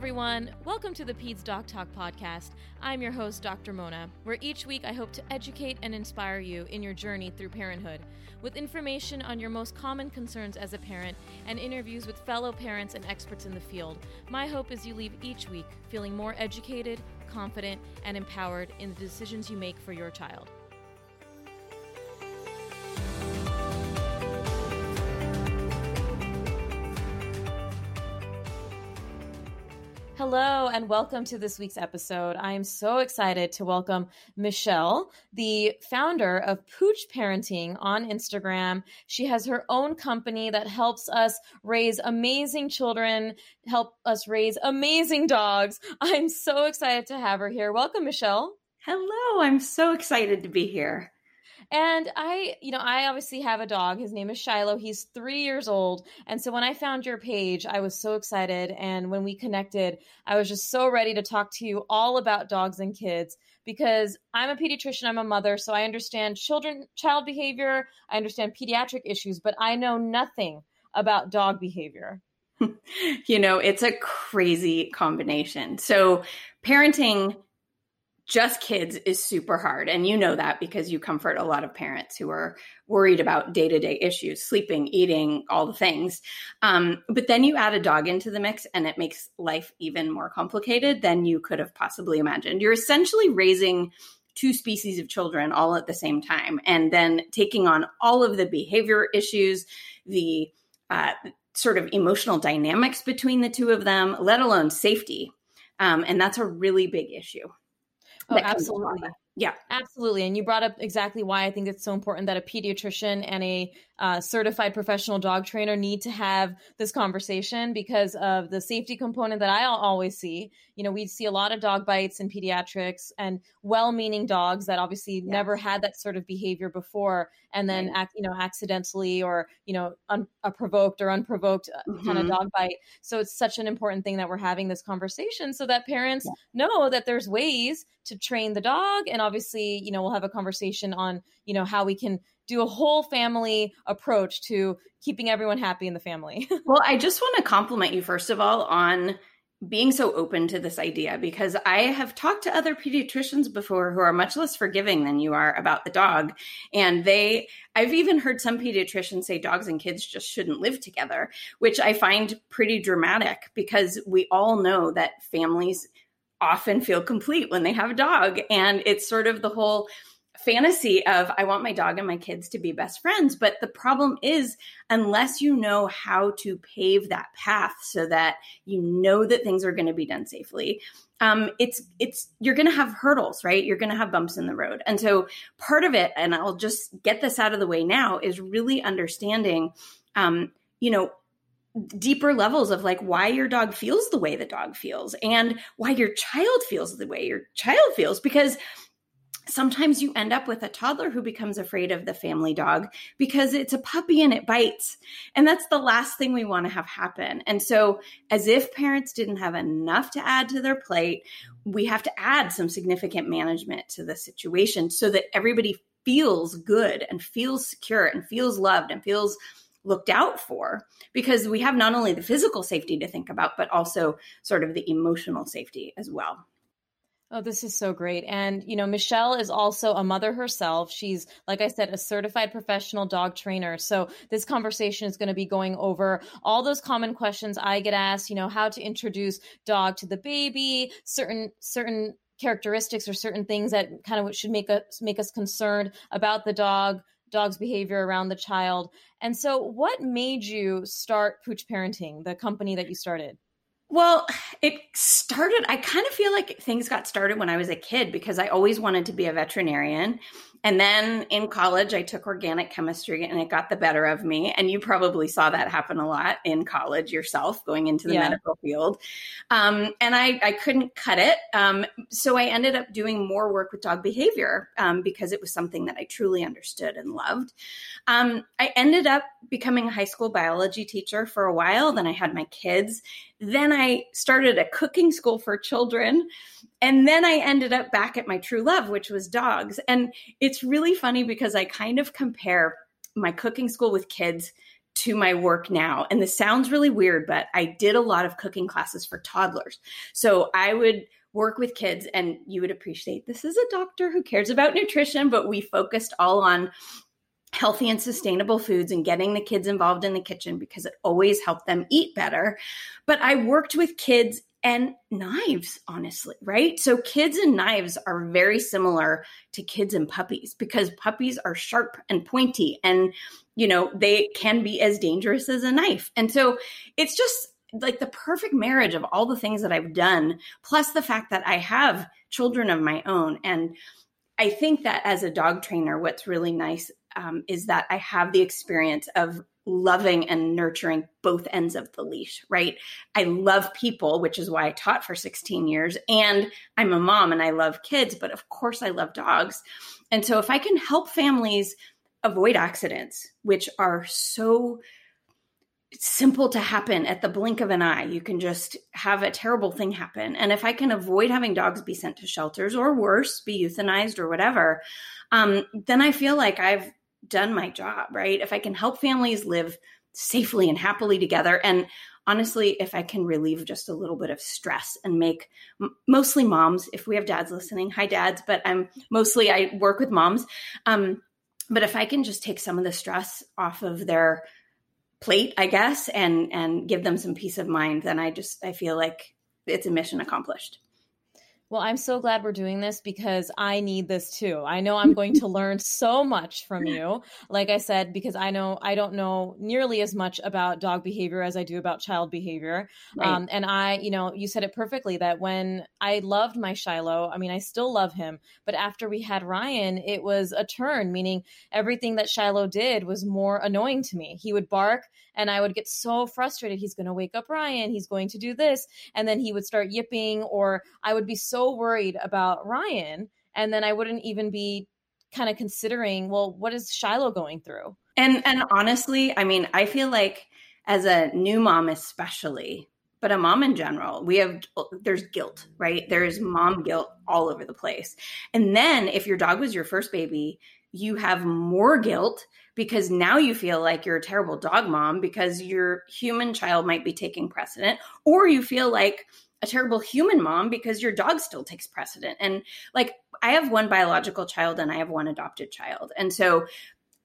everyone. Welcome to the Peds Doc Talk podcast. I'm your host, Dr. Mona, where each week I hope to educate and inspire you in your journey through parenthood with information on your most common concerns as a parent and interviews with fellow parents and experts in the field. My hope is you leave each week feeling more educated, confident, and empowered in the decisions you make for your child. Hello, and welcome to this week's episode. I am so excited to welcome Michelle, the founder of Pooch Parenting on Instagram. She has her own company that helps us raise amazing children, help us raise amazing dogs. I'm so excited to have her here. Welcome, Michelle. Hello, I'm so excited to be here. And I, you know, I obviously have a dog. His name is Shiloh. He's three years old. And so when I found your page, I was so excited. And when we connected, I was just so ready to talk to you all about dogs and kids because I'm a pediatrician, I'm a mother, so I understand children, child behavior, I understand pediatric issues, but I know nothing about dog behavior. you know, it's a crazy combination. So, parenting just kids is super hard. And you know that because you comfort a lot of parents who are worried about day to day issues, sleeping, eating, all the things. Um, but then you add a dog into the mix and it makes life even more complicated than you could have possibly imagined. You're essentially raising two species of children all at the same time and then taking on all of the behavior issues, the uh, sort of emotional dynamics between the two of them, let alone safety. Um, and that's a really big issue. Oh, absolutely. Yeah, absolutely. And you brought up exactly why I think it's so important that a pediatrician and a uh, certified professional dog trainer need to have this conversation because of the safety component that I always see. You know, we see a lot of dog bites in pediatrics and well-meaning dogs that obviously yes. never had that sort of behavior before, and then right. act, you know, accidentally or you know, un- provoked or unprovoked mm-hmm. kind of dog bite. So it's such an important thing that we're having this conversation so that parents yeah. know that there's ways to train the dog, and obviously, you know, we'll have a conversation on you know how we can do a whole family approach to keeping everyone happy in the family. well, I just want to compliment you, first of all, on being so open to this idea because I have talked to other pediatricians before who are much less forgiving than you are about the dog. And they, I've even heard some pediatricians say dogs and kids just shouldn't live together, which I find pretty dramatic because we all know that families often feel complete when they have a dog. And it's sort of the whole, fantasy of I want my dog and my kids to be best friends. But the problem is, unless you know how to pave that path so that you know that things are going to be done safely, um, it's it's you're going to have hurdles, right? You're going to have bumps in the road, and so part of it, and I'll just get this out of the way now, is really understanding, um, you know, deeper levels of like why your dog feels the way the dog feels and why your child feels the way your child feels because sometimes you end up with a toddler who becomes afraid of the family dog because it's a puppy and it bites. And that's the last thing we want to have happen. And so, as if parents didn't have enough to add to their plate, we have to add some significant management to the situation so that everybody feels good and feels secure and feels loved and feels looked out for because we have not only the physical safety to think about, but also sort of the emotional safety as well. Oh, this is so great. And, you know, Michelle is also a mother herself. She's, like I said, a certified professional dog trainer. So this conversation is going to be going over all those common questions I get asked, you know, how to introduce dog to the baby, certain, certain characteristics or certain things that kind of should make us make us concerned about the dog dog's behavior around the child and so what made you start pooch parenting the company that you started well, it started, I kind of feel like things got started when I was a kid because I always wanted to be a veterinarian. And then in college, I took organic chemistry and it got the better of me. And you probably saw that happen a lot in college yourself, going into the yeah. medical field. Um, and I, I couldn't cut it. Um, so I ended up doing more work with dog behavior um, because it was something that I truly understood and loved. Um, I ended up becoming a high school biology teacher for a while. Then I had my kids. Then I started a cooking school for children. And then I ended up back at my true love, which was dogs. And it's really funny because I kind of compare my cooking school with kids to my work now. And this sounds really weird, but I did a lot of cooking classes for toddlers. So I would work with kids, and you would appreciate this is a doctor who cares about nutrition, but we focused all on healthy and sustainable foods and getting the kids involved in the kitchen because it always helped them eat better. But I worked with kids and knives, honestly, right? So kids and knives are very similar to kids and puppies because puppies are sharp and pointy and, you know, they can be as dangerous as a knife. And so it's just like the perfect marriage of all the things that I've done, plus the fact that I have children of my own. And I think that as a dog trainer, what's really nice um, is that I have the experience of loving and nurturing both ends of the leash, right? I love people, which is why I taught for 16 years. And I'm a mom and I love kids, but of course I love dogs. And so if I can help families avoid accidents, which are so simple to happen at the blink of an eye. You can just have a terrible thing happen. And if I can avoid having dogs be sent to shelters or worse, be euthanized or whatever, um, then I feel like I've done my job, right? If I can help families live safely and happily together and honestly if i can relieve just a little bit of stress and make mostly moms if we have dads listening hi dads but i'm mostly i work with moms um, but if i can just take some of the stress off of their plate i guess and and give them some peace of mind then i just i feel like it's a mission accomplished well, I'm so glad we're doing this because I need this too. I know I'm going to learn so much from you. Like I said, because I know I don't know nearly as much about dog behavior as I do about child behavior. Right. Um, and I, you know, you said it perfectly that when I loved my Shiloh, I mean, I still love him, but after we had Ryan, it was a turn, meaning everything that Shiloh did was more annoying to me. He would bark and I would get so frustrated. He's going to wake up Ryan. He's going to do this. And then he would start yipping, or I would be so worried about Ryan. And then I wouldn't even be kind of considering, well, what is Shiloh going through? And and honestly, I mean, I feel like as a new mom especially, but a mom in general, we have there's guilt, right? There's mom guilt all over the place. And then if your dog was your first baby, you have more guilt because now you feel like you're a terrible dog mom because your human child might be taking precedent, or you feel like a terrible human mom because your dog still takes precedent. And like, I have one biological child and I have one adopted child. And so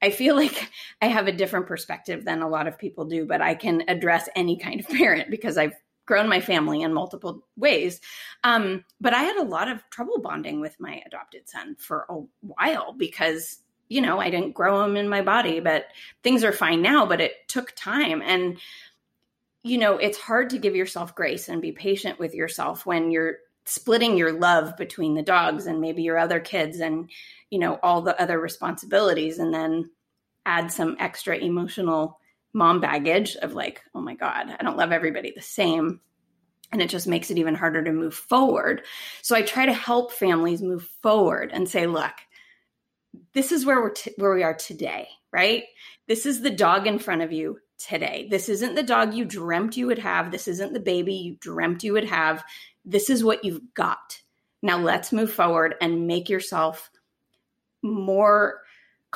I feel like I have a different perspective than a lot of people do, but I can address any kind of parent because I've grown my family in multiple ways. Um, but I had a lot of trouble bonding with my adopted son for a while because you know, I didn't grow them in my body, but things are fine now, but it took time. And, you know, it's hard to give yourself grace and be patient with yourself when you're splitting your love between the dogs and maybe your other kids and, you know, all the other responsibilities. And then add some extra emotional mom baggage of like, oh my God, I don't love everybody the same. And it just makes it even harder to move forward. So I try to help families move forward and say, look, this is where we're t- where we are today, right? This is the dog in front of you today. This isn't the dog you dreamt you would have. This isn't the baby you dreamt you would have. This is what you've got. Now let's move forward and make yourself more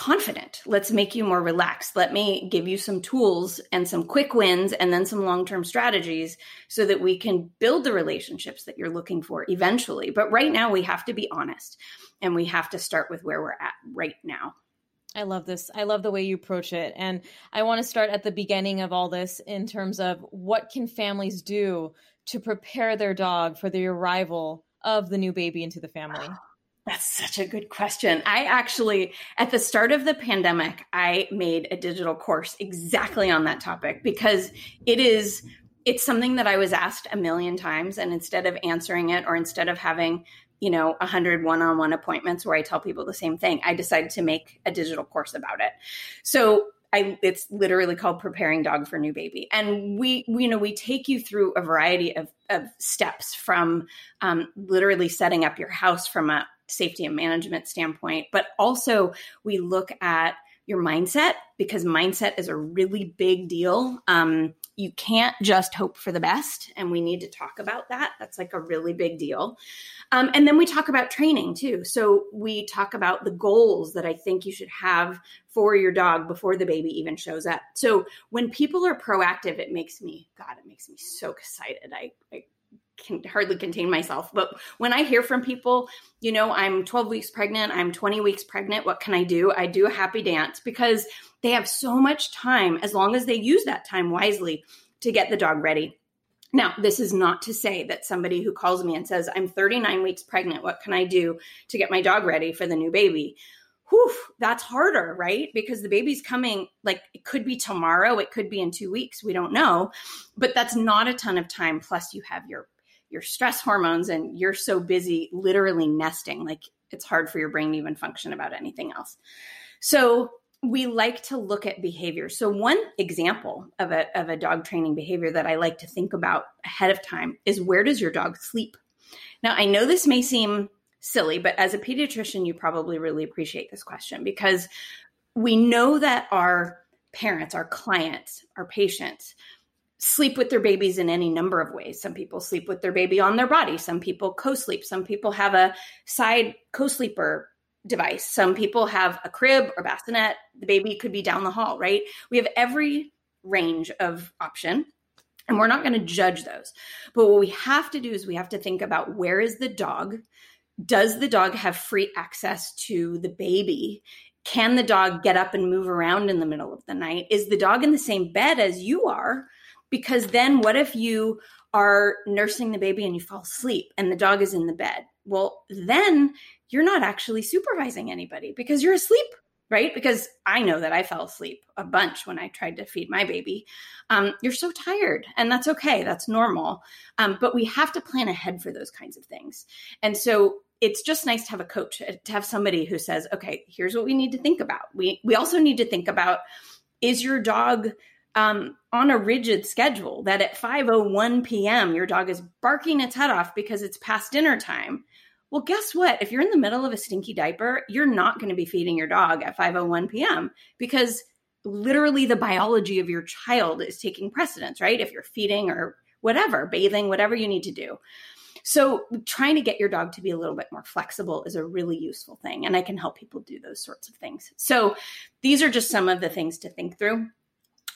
confident. Let's make you more relaxed. Let me give you some tools and some quick wins and then some long term strategies so that we can build the relationships that you're looking for eventually. But right now, we have to be honest and we have to start with where we're at right now. I love this. I love the way you approach it. And I want to start at the beginning of all this in terms of what can families do to prepare their dog for the arrival of the new baby into the family? That's such a good question. I actually, at the start of the pandemic, I made a digital course exactly on that topic because it is, it's something that I was asked a million times. And instead of answering it or instead of having, you know, a hundred one-on-one appointments where I tell people the same thing, I decided to make a digital course about it. So I, it's literally called preparing dog for new baby and we, we you know we take you through a variety of, of steps from um, literally setting up your house from a safety and management standpoint, but also we look at your mindset because mindset is a really big deal. Um, you can't just hope for the best, and we need to talk about that. That's like a really big deal. Um, and then we talk about training too. So we talk about the goals that I think you should have for your dog before the baby even shows up. So when people are proactive, it makes me, God, it makes me so excited. I, I can hardly contain myself. But when I hear from people, you know, I'm 12 weeks pregnant, I'm 20 weeks pregnant, what can I do? I do a happy dance because they have so much time as long as they use that time wisely to get the dog ready. Now, this is not to say that somebody who calls me and says, I'm 39 weeks pregnant, what can I do to get my dog ready for the new baby? Whew, that's harder, right? Because the baby's coming, like it could be tomorrow, it could be in two weeks, we don't know. But that's not a ton of time. Plus, you have your your stress hormones and you're so busy literally nesting like it's hard for your brain to even function about anything else. So we like to look at behavior. So one example of a, of a dog training behavior that i like to think about ahead of time is where does your dog sleep? Now i know this may seem silly but as a pediatrician you probably really appreciate this question because we know that our parents our clients our patients sleep with their babies in any number of ways. Some people sleep with their baby on their body. Some people co-sleep. Some people have a side co-sleeper device. Some people have a crib or bassinet. The baby could be down the hall, right? We have every range of option. And we're not going to judge those. But what we have to do is we have to think about where is the dog? Does the dog have free access to the baby? Can the dog get up and move around in the middle of the night? Is the dog in the same bed as you are? Because then what if you are nursing the baby and you fall asleep and the dog is in the bed? Well, then you're not actually supervising anybody because you're asleep, right? Because I know that I fell asleep a bunch when I tried to feed my baby. Um, you're so tired, and that's okay. That's normal. Um, but we have to plan ahead for those kinds of things. And so it's just nice to have a coach, uh, to have somebody who says, okay, here's what we need to think about. We, we also need to think about is your dog um, on a rigid schedule that at 5:01 p.m. your dog is barking its head off because it's past dinner time. Well, guess what? If you're in the middle of a stinky diaper, you're not going to be feeding your dog at 5:01 p.m. because literally the biology of your child is taking precedence, right? If you're feeding or whatever, bathing, whatever you need to do. So, trying to get your dog to be a little bit more flexible is a really useful thing. And I can help people do those sorts of things. So, these are just some of the things to think through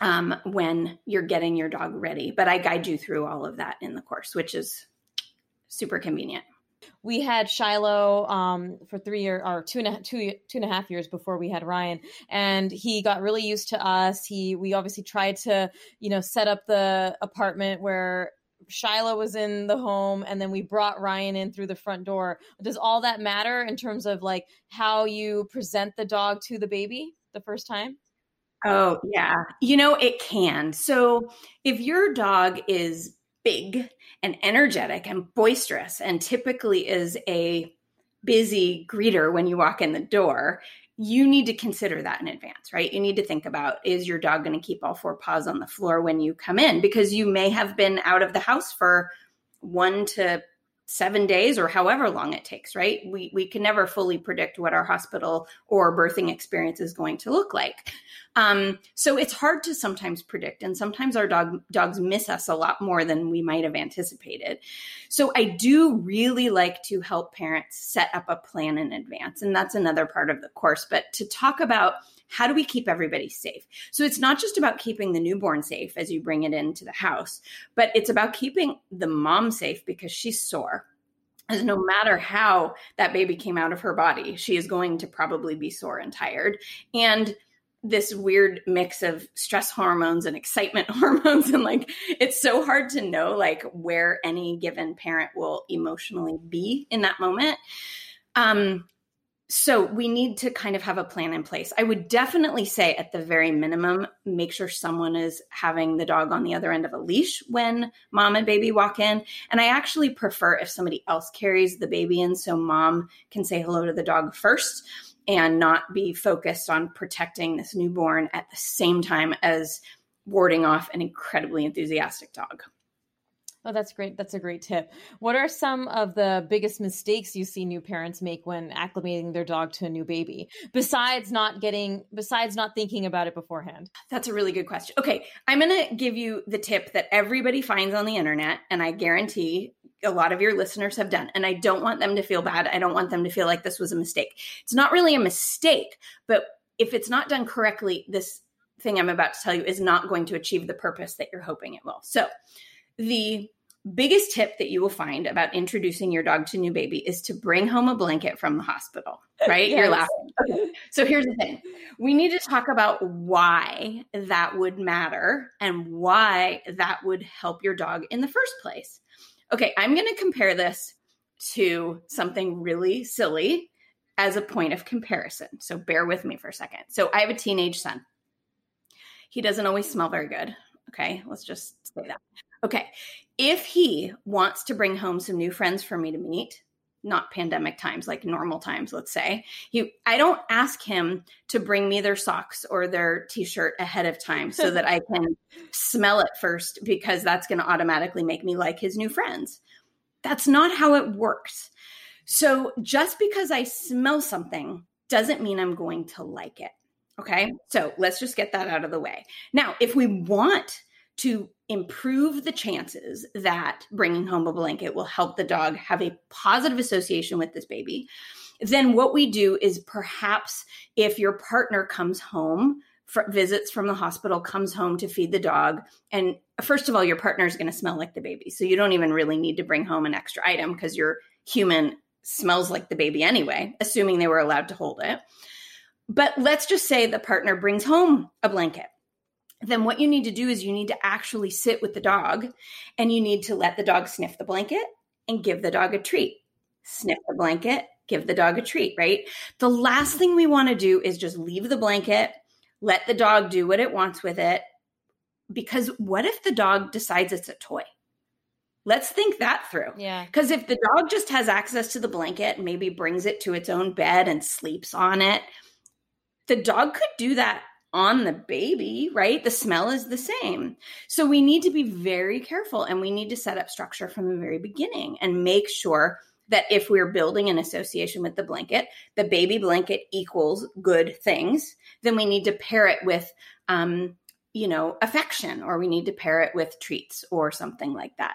um, when you're getting your dog ready. But I guide you through all of that in the course, which is super convenient. We had Shiloh um, for three years or two and a two two and a half years before we had Ryan, and he got really used to us. He we obviously tried to you know set up the apartment where Shiloh was in the home and then we brought Ryan in through the front door. Does all that matter in terms of like how you present the dog to the baby the first time? Oh, yeah. You know, it can. So if your dog is big and energetic and boisterous and typically is a busy greeter when you walk in the door, you need to consider that in advance, right? You need to think about is your dog going to keep all four paws on the floor when you come in? Because you may have been out of the house for one to seven days or however long it takes, right? We, we can never fully predict what our hospital or birthing experience is going to look like. Um, so it's hard to sometimes predict, and sometimes our dog dogs miss us a lot more than we might have anticipated. So I do really like to help parents set up a plan in advance, and that's another part of the course. But to talk about how do we keep everybody safe? So it's not just about keeping the newborn safe as you bring it into the house, but it's about keeping the mom safe because she's sore. As no matter how that baby came out of her body, she is going to probably be sore and tired. And this weird mix of stress hormones and excitement hormones and like it's so hard to know like where any given parent will emotionally be in that moment um so we need to kind of have a plan in place. I would definitely say at the very minimum, make sure someone is having the dog on the other end of a leash when mom and baby walk in. And I actually prefer if somebody else carries the baby in so mom can say hello to the dog first and not be focused on protecting this newborn at the same time as warding off an incredibly enthusiastic dog. Oh, that's great. That's a great tip. What are some of the biggest mistakes you see new parents make when acclimating their dog to a new baby besides not getting besides not thinking about it beforehand? That's a really good question. Okay, I'm going to give you the tip that everybody finds on the internet and I guarantee a lot of your listeners have done and I don't want them to feel bad. I don't want them to feel like this was a mistake. It's not really a mistake, but if it's not done correctly, this thing I'm about to tell you is not going to achieve the purpose that you're hoping it will. So, the biggest tip that you will find about introducing your dog to new baby is to bring home a blanket from the hospital, uh, right? yes. You're laughing. Okay. So here's the thing. We need to talk about why that would matter and why that would help your dog in the first place. Okay, I'm going to compare this to something really silly as a point of comparison. So bear with me for a second. So I have a teenage son. He doesn't always smell very good. Okay, let's just say that. Okay. If he wants to bring home some new friends for me to meet, not pandemic times, like normal times, let's say, he I don't ask him to bring me their socks or their t-shirt ahead of time so that I can smell it first because that's going to automatically make me like his new friends. That's not how it works. So just because I smell something doesn't mean I'm going to like it. Okay. So let's just get that out of the way. Now, if we want to improve the chances that bringing home a blanket will help the dog have a positive association with this baby, then what we do is perhaps if your partner comes home for visits from the hospital comes home to feed the dog and first of all your partner is going to smell like the baby. So you don't even really need to bring home an extra item because your human smells like the baby anyway assuming they were allowed to hold it. But let's just say the partner brings home a blanket then what you need to do is you need to actually sit with the dog and you need to let the dog sniff the blanket and give the dog a treat. Sniff the blanket, give the dog a treat, right? The last thing we want to do is just leave the blanket, let the dog do what it wants with it. Because what if the dog decides it's a toy? Let's think that through. Yeah. Because if the dog just has access to the blanket, maybe brings it to its own bed and sleeps on it, the dog could do that on the baby, right? The smell is the same. So we need to be very careful and we need to set up structure from the very beginning and make sure that if we're building an association with the blanket, the baby blanket equals good things, then we need to pair it with, um, you know, affection or we need to pair it with treats or something like that.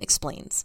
Explains.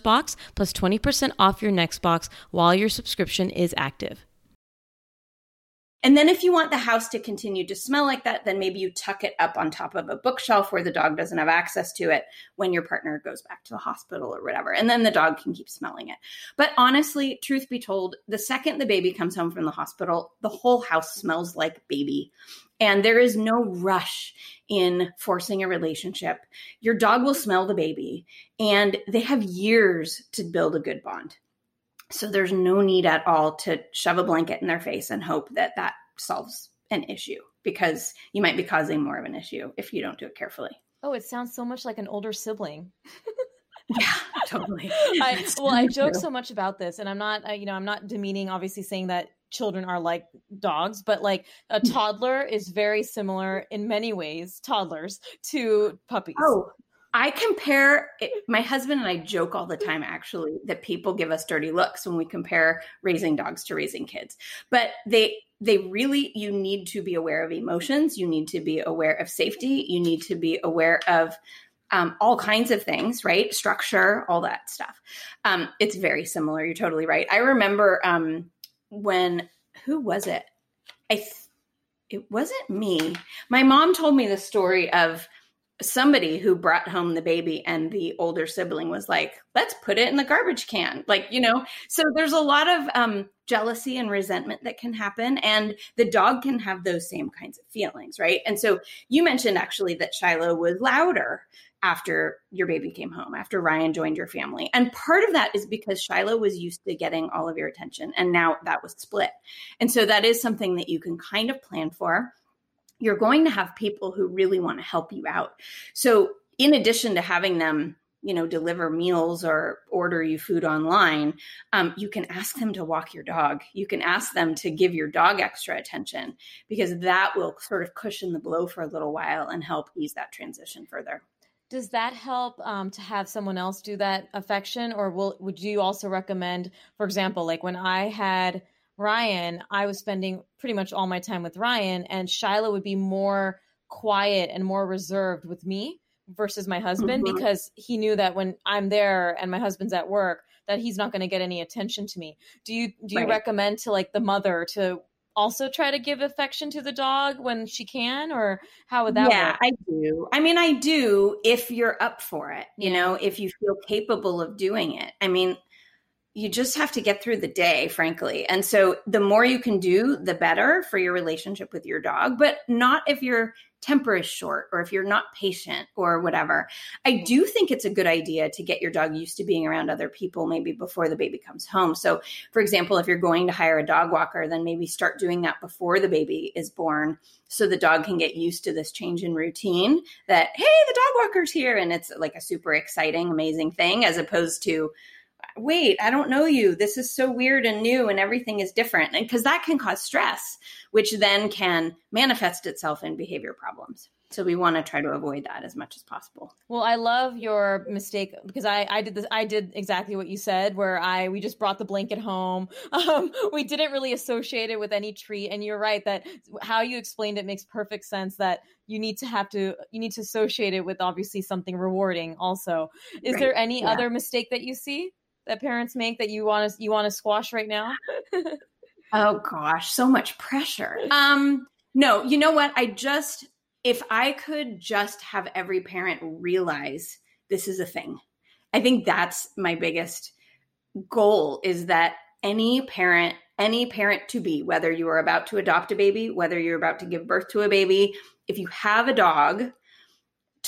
box plus 20% off your next box while your subscription is active. And then if you want the house to continue to smell like that, then maybe you tuck it up on top of a bookshelf where the dog doesn't have access to it when your partner goes back to the hospital or whatever. And then the dog can keep smelling it. But honestly, truth be told, the second the baby comes home from the hospital, the whole house smells like baby. And there is no rush in forcing a relationship. Your dog will smell the baby and they have years to build a good bond. So there's no need at all to shove a blanket in their face and hope that that solves an issue because you might be causing more of an issue if you don't do it carefully. Oh, it sounds so much like an older sibling. yeah, totally. I, well, I joke so much about this, and I'm not, uh, you know, I'm not demeaning, obviously, saying that children are like dogs, but like a mm. toddler is very similar in many ways, toddlers to puppies. Oh, I compare my husband and I joke all the time actually that people give us dirty looks when we compare raising dogs to raising kids. But they they really you need to be aware of emotions, you need to be aware of safety, you need to be aware of um, all kinds of things, right? Structure, all that stuff. Um, it's very similar. You're totally right. I remember um, when who was it? I th- it wasn't me. My mom told me the story of somebody who brought home the baby and the older sibling was like let's put it in the garbage can like you know so there's a lot of um, jealousy and resentment that can happen and the dog can have those same kinds of feelings right and so you mentioned actually that shiloh was louder after your baby came home, after Ryan joined your family. And part of that is because Shiloh was used to getting all of your attention and now that was split. And so that is something that you can kind of plan for. You're going to have people who really want to help you out. So in addition to having them you know deliver meals or order you food online um, you can ask them to walk your dog you can ask them to give your dog extra attention because that will sort of cushion the blow for a little while and help ease that transition further does that help um, to have someone else do that affection or will would you also recommend for example like when i had ryan i was spending pretty much all my time with ryan and shiloh would be more quiet and more reserved with me versus my husband mm-hmm. because he knew that when i'm there and my husband's at work that he's not going to get any attention to me do you do you right. recommend to like the mother to also try to give affection to the dog when she can or how would that yeah, work? I do. I mean, I do if you're up for it, you know, if you feel capable of doing it. I mean, you just have to get through the day, frankly. And so the more you can do, the better for your relationship with your dog, but not if your temper is short or if you're not patient or whatever. I do think it's a good idea to get your dog used to being around other people maybe before the baby comes home. So, for example, if you're going to hire a dog walker, then maybe start doing that before the baby is born so the dog can get used to this change in routine that, hey, the dog walker's here. And it's like a super exciting, amazing thing as opposed to, wait, I don't know you. This is so weird and new and everything is different. And because that can cause stress, which then can manifest itself in behavior problems. So we want to try to avoid that as much as possible. Well, I love your mistake because I, I did this. I did exactly what you said, where I we just brought the blanket home. Um, we didn't really associate it with any treat, and you're right that how you explained it makes perfect sense. That you need to have to you need to associate it with obviously something rewarding. Also, is right. there any yeah. other mistake that you see? That parents make that you want to you want to squash right now? oh gosh, so much pressure. Um no, you know what? I just if I could just have every parent realize this is a thing I think that's my biggest goal is that any parent, any parent to be, whether you are about to adopt a baby, whether you're about to give birth to a baby, if you have a dog,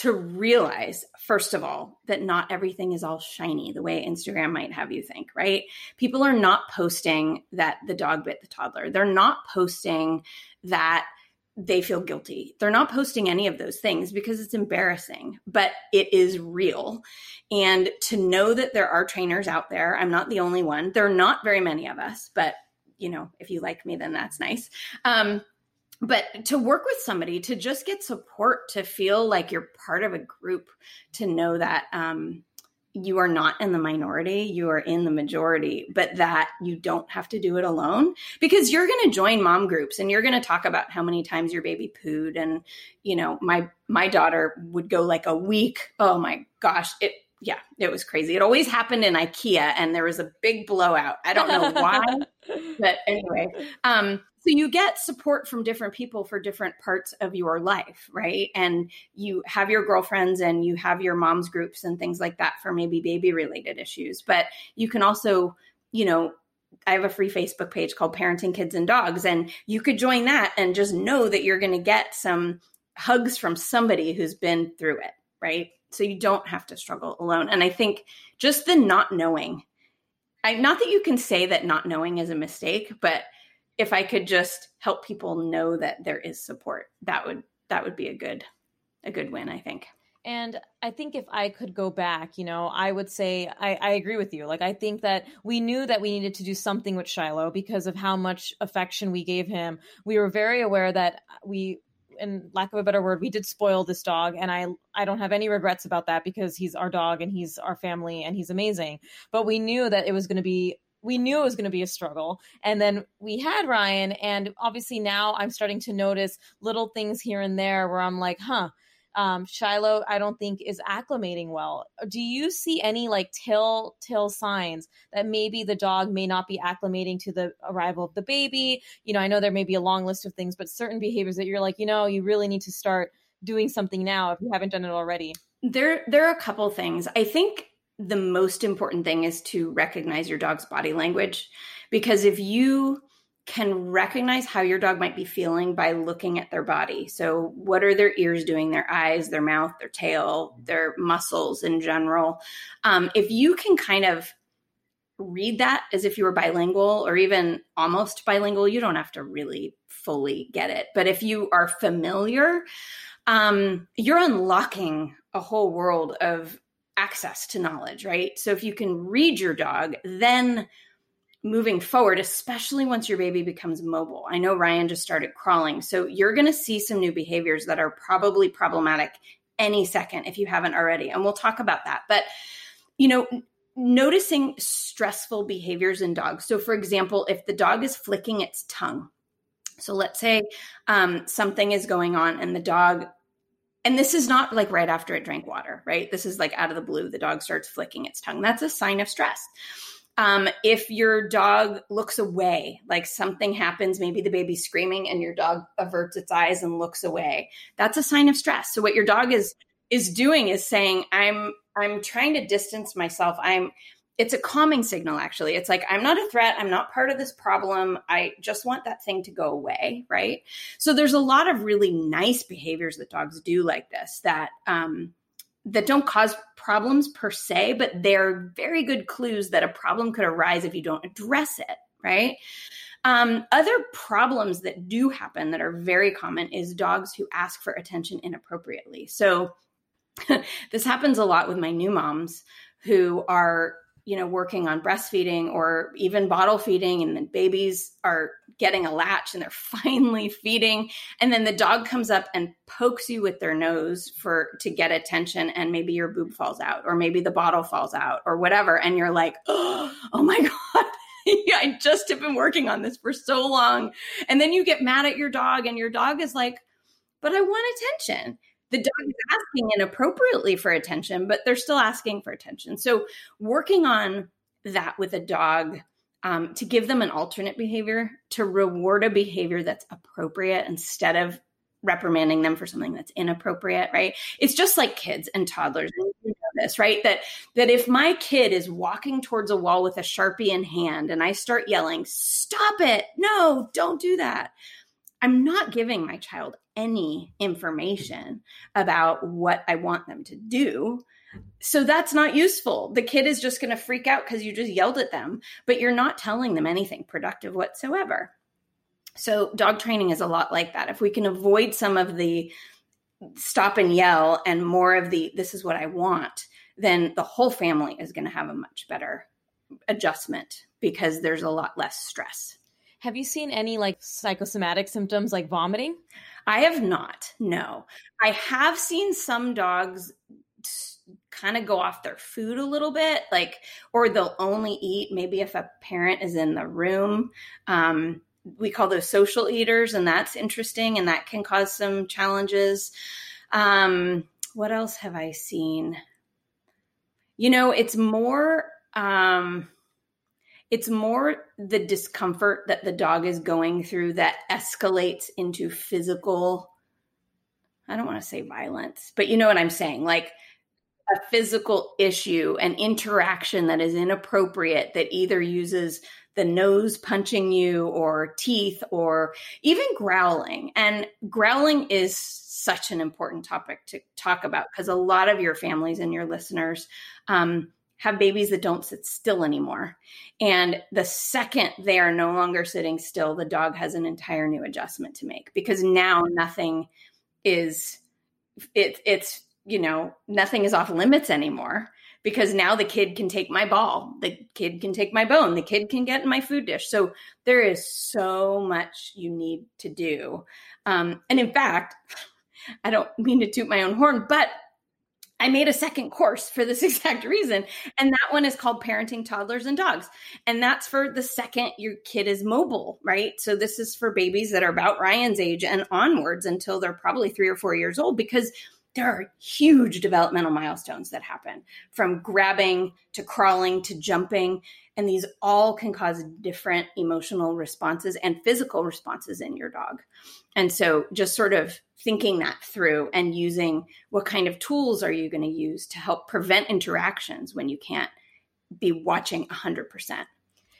to realize, first of all, that not everything is all shiny the way Instagram might have you think, right? People are not posting that the dog bit the toddler. They're not posting that they feel guilty. They're not posting any of those things because it's embarrassing, but it is real. And to know that there are trainers out there, I'm not the only one. There are not very many of us, but you know, if you like me, then that's nice. Um, but to work with somebody to just get support to feel like you're part of a group to know that um, you are not in the minority you are in the majority but that you don't have to do it alone. Because you're going to join mom groups and you're going to talk about how many times your baby pooed and you know my my daughter would go like a week. Oh my gosh it yeah, it was crazy. It always happened in IKEA and there was a big blowout. I don't know why, but anyway. Um, so you get support from different people for different parts of your life, right? And you have your girlfriends and you have your mom's groups and things like that for maybe baby related issues. But you can also, you know, I have a free Facebook page called Parenting Kids and Dogs, and you could join that and just know that you're going to get some hugs from somebody who's been through it, right? So you don't have to struggle alone. And I think just the not knowing, I not that you can say that not knowing is a mistake, but if I could just help people know that there is support, that would that would be a good a good win, I think. And I think if I could go back, you know, I would say I, I, agree with you. Like, I think that we knew that we needed to do something with Shiloh because of how much affection we gave him. We were very aware that we, in lack of a better word, we did spoil this dog. And I, I don't have any regrets about that because he's our dog and he's our family and he's amazing. But we knew that it was going to be we knew it was going to be a struggle. And then we had Ryan, and obviously now I'm starting to notice little things here and there where I'm like, huh. Um, Shiloh, I don't think is acclimating well. Do you see any like telltale signs that maybe the dog may not be acclimating to the arrival of the baby? You know, I know there may be a long list of things, but certain behaviors that you're like, you know, you really need to start doing something now if you haven't done it already. There, there are a couple things. I think the most important thing is to recognize your dog's body language because if you can recognize how your dog might be feeling by looking at their body. So, what are their ears doing, their eyes, their mouth, their tail, their muscles in general? Um, if you can kind of read that as if you were bilingual or even almost bilingual, you don't have to really fully get it. But if you are familiar, um, you're unlocking a whole world of access to knowledge, right? So if you can read your dog, then moving forward, especially once your baby becomes mobile. I know Ryan just started crawling. So you're going to see some new behaviors that are probably problematic any second if you haven't already. And we'll talk about that. But, you know, noticing stressful behaviors in dogs. So, for example, if the dog is flicking its tongue, so let's say um, something is going on and the dog and this is not like right after it drank water, right? This is like out of the blue, the dog starts flicking its tongue. That's a sign of stress. Um, if your dog looks away, like something happens, maybe the baby's screaming and your dog averts its eyes and looks away, that's a sign of stress. So what your dog is is doing is saying, "I'm I'm trying to distance myself. I'm it's a calming signal actually it's like i'm not a threat i'm not part of this problem i just want that thing to go away right so there's a lot of really nice behaviors that dogs do like this that um, that don't cause problems per se but they're very good clues that a problem could arise if you don't address it right? Um, other problems that do happen that are very common is dogs who ask for attention inappropriately. So this happens a lot with my new moms who are you know working on breastfeeding or even bottle feeding and the babies are getting a latch and they're finally feeding. And then the dog comes up and pokes you with their nose for to get attention and maybe your boob falls out or maybe the bottle falls out or whatever. And you're like oh, oh my god I just have been working on this for so long. And then you get mad at your dog and your dog is like but I want attention. The dog is asking inappropriately for attention, but they're still asking for attention. So, working on that with a dog um, to give them an alternate behavior, to reward a behavior that's appropriate instead of reprimanding them for something that's inappropriate, right? It's just like kids and toddlers. You know this, right? That that if my kid is walking towards a wall with a Sharpie in hand and I start yelling, "Stop it. No, don't do that." I'm not giving my child any information about what I want them to do. So that's not useful. The kid is just going to freak out because you just yelled at them, but you're not telling them anything productive whatsoever. So, dog training is a lot like that. If we can avoid some of the stop and yell and more of the this is what I want, then the whole family is going to have a much better adjustment because there's a lot less stress. Have you seen any like psychosomatic symptoms like vomiting? I have not. No. I have seen some dogs kind of go off their food a little bit, like, or they'll only eat maybe if a parent is in the room. Um, we call those social eaters, and that's interesting, and that can cause some challenges. Um, what else have I seen? You know, it's more. Um, it's more the discomfort that the dog is going through that escalates into physical I don't want to say violence, but you know what I'm saying? Like a physical issue, an interaction that is inappropriate that either uses the nose punching you or teeth or even growling. And growling is such an important topic to talk about because a lot of your families and your listeners um, have babies that don't sit still anymore. And the second they are no longer sitting still, the dog has an entire new adjustment to make because now nothing is it, it's you know, nothing is off limits anymore because now the kid can take my ball, the kid can take my bone, the kid can get in my food dish. So there is so much you need to do. Um, and in fact, I don't mean to toot my own horn, but I made a second course for this exact reason. And that one is called Parenting Toddlers and Dogs. And that's for the second your kid is mobile, right? So this is for babies that are about Ryan's age and onwards until they're probably three or four years old because there are huge developmental milestones that happen from grabbing to crawling to jumping. And these all can cause different emotional responses and physical responses in your dog. And so just sort of thinking that through and using what kind of tools are you going to use to help prevent interactions when you can't be watching 100%.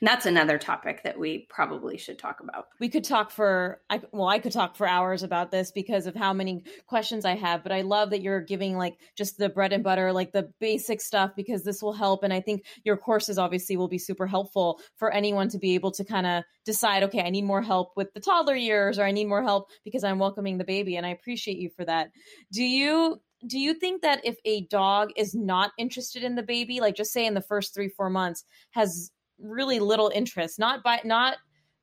That's another topic that we probably should talk about. We could talk for I well I could talk for hours about this because of how many questions I have, but I love that you're giving like just the bread and butter, like the basic stuff because this will help and I think your courses obviously will be super helpful for anyone to be able to kind of decide okay, I need more help with the toddler years or I need more help because I'm welcoming the baby and I appreciate you for that. Do you do you think that if a dog is not interested in the baby like just say in the first 3 4 months has really little interest not by not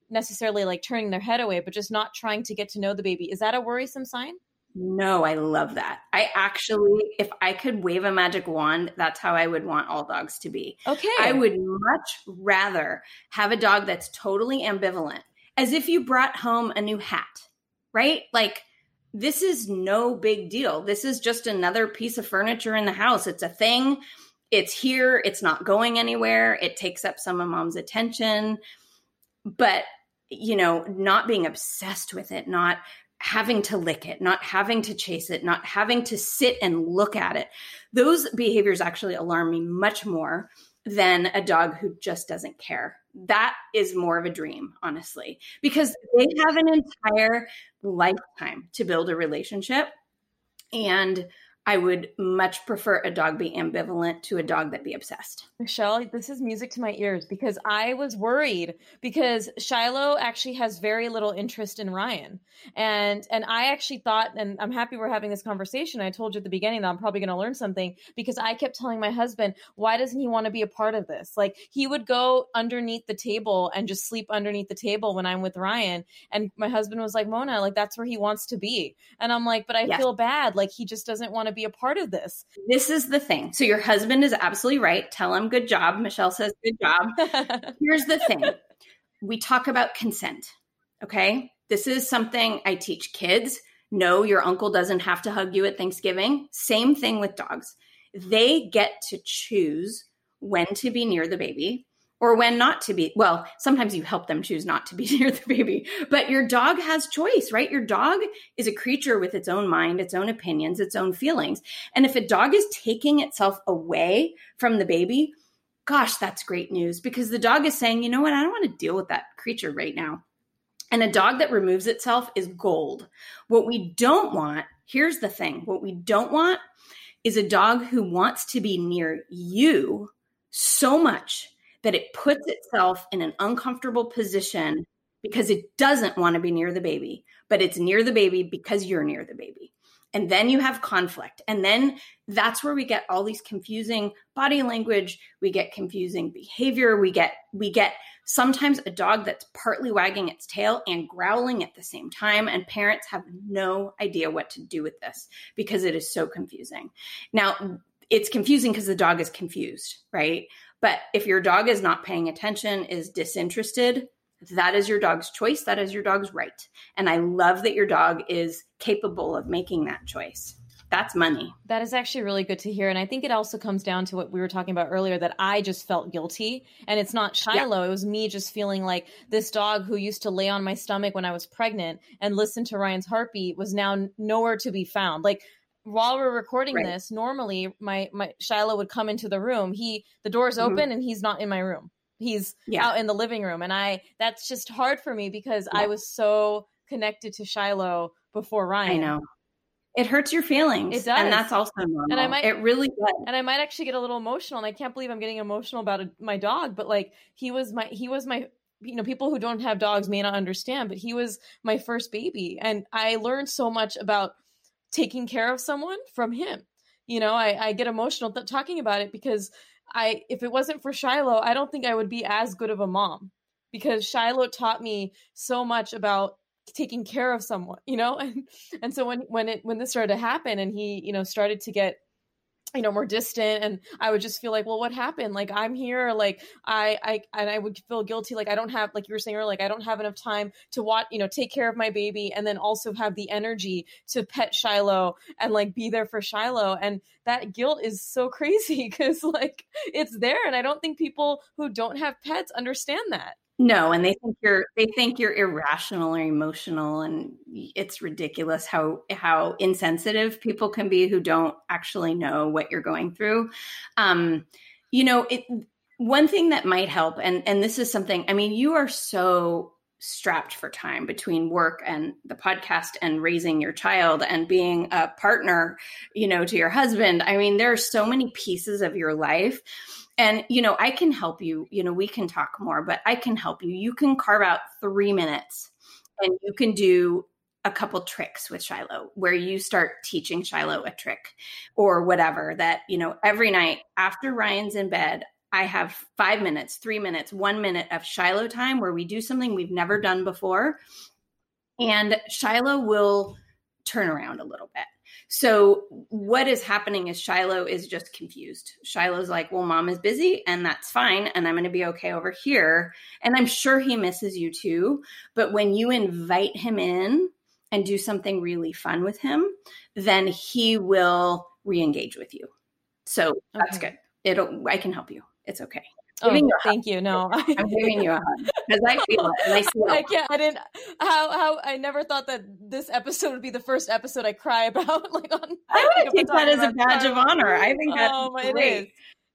necessarily like turning their head away but just not trying to get to know the baby. Is that a worrisome sign? No i love that. I actually if i could wave a magic wand that's how i would want all dogs to be. Okay. I would much rather have a dog that's totally ambivalent as if you brought home a new hat right? Like this is no big deal. This is just another piece of furniture in the house. It's a thing it's here, it's not going anywhere, it takes up some of mom's attention. But, you know, not being obsessed with it, not having to lick it, not having to chase it, not having to sit and look at it. Those behaviors actually alarm me much more than a dog who just doesn't care. That is more of a dream, honestly, because they have an entire lifetime to build a relationship. And I would much prefer a dog be ambivalent to a dog that be obsessed. Michelle, this is music to my ears because I was worried because Shiloh actually has very little interest in Ryan. And and I actually thought and I'm happy we're having this conversation. I told you at the beginning that I'm probably going to learn something because I kept telling my husband, "Why doesn't he want to be a part of this?" Like he would go underneath the table and just sleep underneath the table when I'm with Ryan, and my husband was like, "Mona, like that's where he wants to be." And I'm like, "But I yes. feel bad. Like he just doesn't want to be a part of this." This is the thing. So your husband is absolutely right. Tell him good job. Michelle says, good job. Here's the thing we talk about consent. Okay. This is something I teach kids. No, your uncle doesn't have to hug you at Thanksgiving. Same thing with dogs. They get to choose when to be near the baby. Or when not to be. Well, sometimes you help them choose not to be near the baby, but your dog has choice, right? Your dog is a creature with its own mind, its own opinions, its own feelings. And if a dog is taking itself away from the baby, gosh, that's great news because the dog is saying, you know what, I don't want to deal with that creature right now. And a dog that removes itself is gold. What we don't want, here's the thing what we don't want is a dog who wants to be near you so much that it puts itself in an uncomfortable position because it doesn't want to be near the baby, but it's near the baby because you're near the baby. And then you have conflict. And then that's where we get all these confusing body language, we get confusing behavior, we get we get sometimes a dog that's partly wagging its tail and growling at the same time and parents have no idea what to do with this because it is so confusing. Now, it's confusing because the dog is confused, right? But if your dog is not paying attention, is disinterested, that is your dog's choice. That is your dog's right. And I love that your dog is capable of making that choice. That's money. That is actually really good to hear. And I think it also comes down to what we were talking about earlier that I just felt guilty. And it's not Shiloh. Yeah. It was me just feeling like this dog who used to lay on my stomach when I was pregnant and listen to Ryan's heartbeat was now nowhere to be found. Like while we're recording right. this, normally my my Shiloh would come into the room. He the door's mm-hmm. open and he's not in my room. He's yeah. out in the living room, and I that's just hard for me because yeah. I was so connected to Shiloh before Ryan. I know. It hurts your feelings. It does. And that's also normal. And I might, it really does. And I might actually get a little emotional. And I can't believe I'm getting emotional about a, my dog. But like, he was my, he was my, you know, people who don't have dogs may not understand, but he was my first baby. And I learned so much about taking care of someone from him. You know, I, I get emotional th- talking about it because I, if it wasn't for Shiloh, I don't think I would be as good of a mom because Shiloh taught me so much about taking care of someone, you know, and and so when when it when this started to happen and he, you know, started to get you know more distant and i would just feel like well what happened? Like i'm here like i i and i would feel guilty like i don't have like you were saying earlier like i don't have enough time to watch you know take care of my baby and then also have the energy to pet shiloh and like be there for shiloh and that guilt is so crazy because like it's there and i don't think people who don't have pets understand that no, and they think you're they think you're irrational or emotional and it's ridiculous how how insensitive people can be who don't actually know what you're going through. Um you know, it one thing that might help and and this is something I mean you are so strapped for time between work and the podcast and raising your child and being a partner, you know, to your husband. I mean, there are so many pieces of your life and, you know, I can help you. You know, we can talk more, but I can help you. You can carve out three minutes and you can do a couple tricks with Shiloh where you start teaching Shiloh a trick or whatever that, you know, every night after Ryan's in bed, I have five minutes, three minutes, one minute of Shiloh time where we do something we've never done before. And Shiloh will turn around a little bit. So what is happening is Shiloh is just confused. Shiloh's like, well, mom is busy and that's fine. And I'm going to be okay over here. And I'm sure he misses you too. But when you invite him in and do something really fun with him, then he will re-engage with you. So that's okay. good. It'll, I can help you. It's okay. Oh, thank you. No, I'm giving you a hug because I feel it. And I, see it. I can't. I didn't. How? How? I never thought that this episode would be the first episode I cry about. Like on. I would take that as a badge of honor. I think that's oh, great. It is.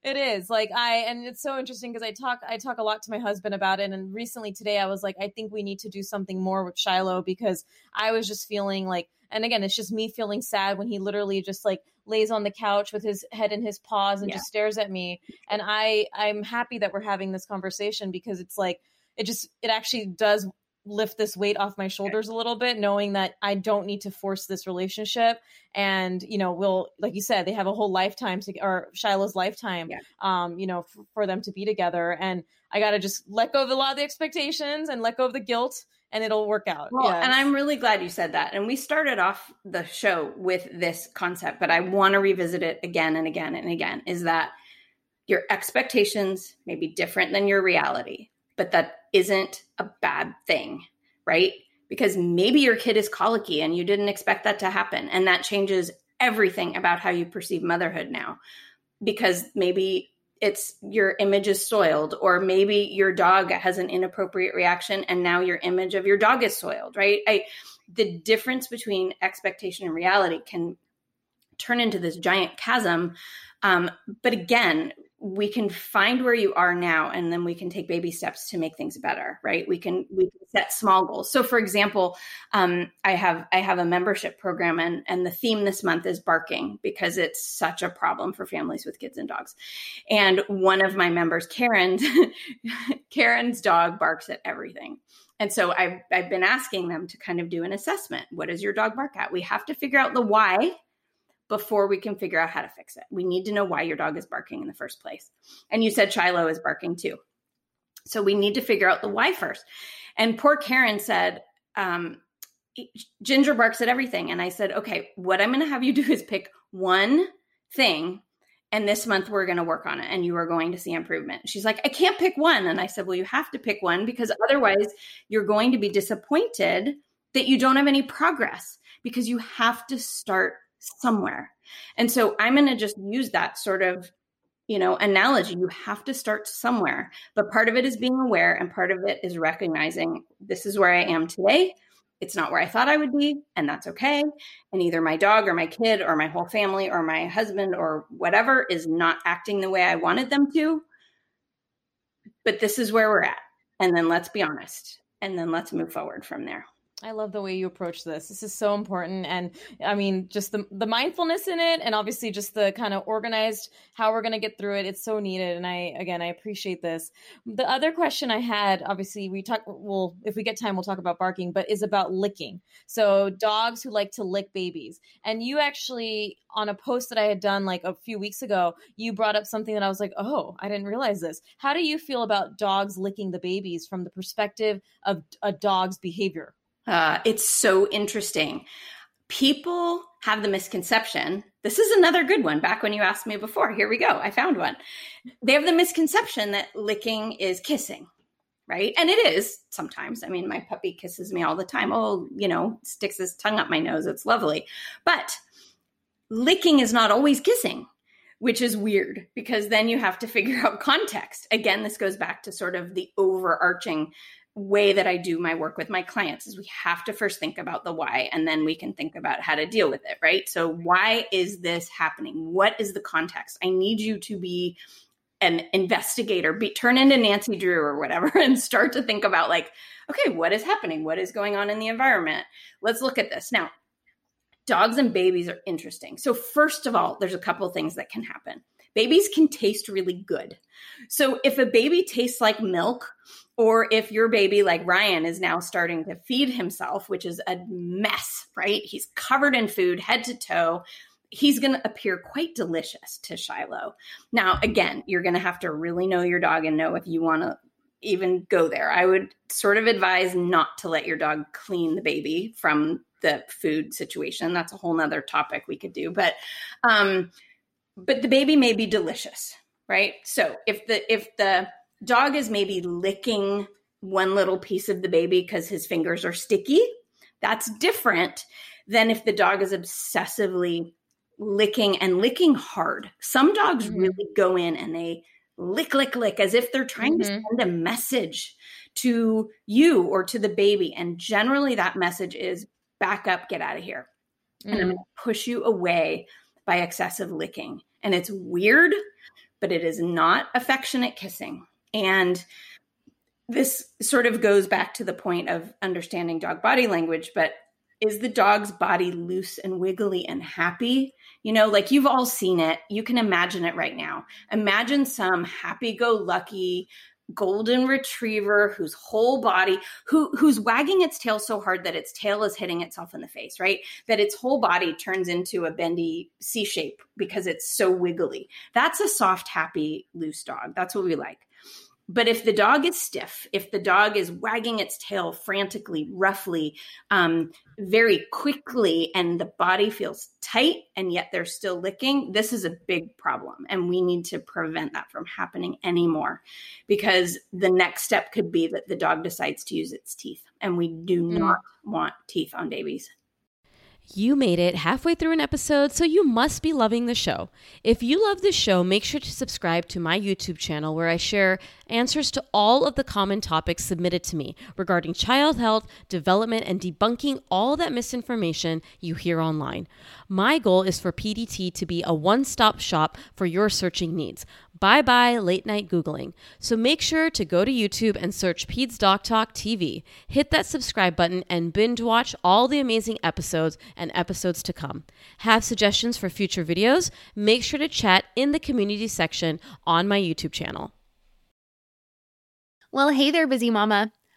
It is like I, and it's so interesting because I talk, I talk a lot to my husband about it. And recently today, I was like, I think we need to do something more with Shiloh because I was just feeling like, and again, it's just me feeling sad when he literally just like lays on the couch with his head in his paws and yeah. just stares at me. And I, I'm happy that we're having this conversation because it's like, it just, it actually does lift this weight off my shoulders a little bit knowing that I don't need to force this relationship and you know we'll like you said they have a whole lifetime to or Shiloh's lifetime yeah. um you know f- for them to be together and I got to just let go of a lot of the expectations and let go of the guilt and it'll work out. Well, yes. and I'm really glad you said that. And we started off the show with this concept, but I want to revisit it again and again and again is that your expectations may be different than your reality, but that isn't a bad thing, right? Because maybe your kid is colicky and you didn't expect that to happen. And that changes everything about how you perceive motherhood now. Because maybe it's your image is soiled or maybe your dog has an inappropriate reaction and now your image of your dog is soiled right? I the difference between expectation and reality can turn into this giant chasm. Um, but again we can find where you are now and then we can take baby steps to make things better right we can we can set small goals so for example um, i have i have a membership program and and the theme this month is barking because it's such a problem for families with kids and dogs and one of my members karen's karen's dog barks at everything and so I've, I've been asking them to kind of do an assessment. What does your dog bark at? We have to figure out the why before we can figure out how to fix it. We need to know why your dog is barking in the first place. And you said Shiloh is barking too. So we need to figure out the why first. And poor Karen said, um, Ginger barks at everything. And I said, okay, what I'm going to have you do is pick one thing. And this month we're going to work on it and you are going to see improvement. She's like, I can't pick one. And I said, well, you have to pick one because otherwise you're going to be disappointed that you don't have any progress because you have to start somewhere. And so I'm going to just use that sort of, you know, analogy. You have to start somewhere. But part of it is being aware and part of it is recognizing this is where I am today. It's not where I thought I would be, and that's okay. And either my dog or my kid or my whole family or my husband or whatever is not acting the way I wanted them to. But this is where we're at. And then let's be honest. And then let's move forward from there. I love the way you approach this. This is so important, and I mean, just the the mindfulness in it, and obviously just the kind of organized how we're going to get through it. It's so needed, and I again I appreciate this. The other question I had, obviously, we talk. Well, if we get time, we'll talk about barking, but is about licking. So dogs who like to lick babies, and you actually on a post that I had done like a few weeks ago, you brought up something that I was like, oh, I didn't realize this. How do you feel about dogs licking the babies from the perspective of a dog's behavior? Uh, it's so interesting. People have the misconception. This is another good one. Back when you asked me before, here we go. I found one. They have the misconception that licking is kissing, right? And it is sometimes. I mean, my puppy kisses me all the time. Oh, you know, sticks his tongue up my nose. It's lovely. But licking is not always kissing which is weird because then you have to figure out context. Again, this goes back to sort of the overarching way that I do my work with my clients is we have to first think about the why and then we can think about how to deal with it, right? So why is this happening? What is the context? I need you to be an investigator, be turn into Nancy Drew or whatever and start to think about like, okay, what is happening? What is going on in the environment? Let's look at this. Now, dogs and babies are interesting. So first of all, there's a couple things that can happen. Babies can taste really good. So if a baby tastes like milk or if your baby, like Ryan, is now starting to feed himself, which is a mess, right? He's covered in food, head to toe. He's going to appear quite delicious to Shiloh. Now, again, you're going to have to really know your dog and know if you want to even go there. I would sort of advise not to let your dog clean the baby from the food situation. That's a whole nother topic we could do. But um, but the baby may be delicious, right? So if the if the dog is maybe licking one little piece of the baby because his fingers are sticky, that's different than if the dog is obsessively licking and licking hard. Some dogs mm-hmm. really go in and they lick, lick, lick as if they're trying mm-hmm. to send a message to you or to the baby. And generally, that message is back up, get out of here. Mm-hmm. And I'm going to push you away by excessive licking. And it's weird, but it is not affectionate kissing. And this sort of goes back to the point of understanding dog body language, but is the dog's body loose and wiggly and happy? You know, like you've all seen it. You can imagine it right now. Imagine some happy go lucky golden retriever whose whole body who who's wagging its tail so hard that its tail is hitting itself in the face right that its whole body turns into a bendy c shape because it's so wiggly that's a soft happy loose dog that's what we like but if the dog is stiff, if the dog is wagging its tail frantically, roughly, um, very quickly, and the body feels tight and yet they're still licking, this is a big problem. And we need to prevent that from happening anymore because the next step could be that the dog decides to use its teeth. And we do mm. not want teeth on babies. You made it halfway through an episode, so you must be loving the show. If you love the show, make sure to subscribe to my YouTube channel where I share answers to all of the common topics submitted to me regarding child health, development, and debunking all that misinformation you hear online. My goal is for PDT to be a one stop shop for your searching needs. Bye bye late night Googling. So make sure to go to YouTube and search Peds Doc Talk TV. Hit that subscribe button and binge watch all the amazing episodes and episodes to come. Have suggestions for future videos? Make sure to chat in the community section on my YouTube channel. Well, hey there, busy mama.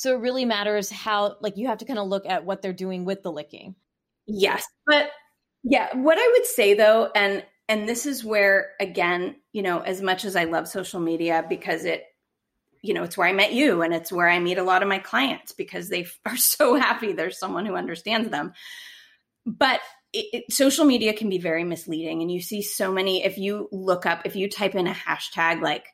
So it really matters how, like, you have to kind of look at what they're doing with the licking. Yes. But yeah, what I would say though, and and this is where again you know as much as i love social media because it you know it's where i met you and it's where i meet a lot of my clients because they are so happy there's someone who understands them but it, it, social media can be very misleading and you see so many if you look up if you type in a hashtag like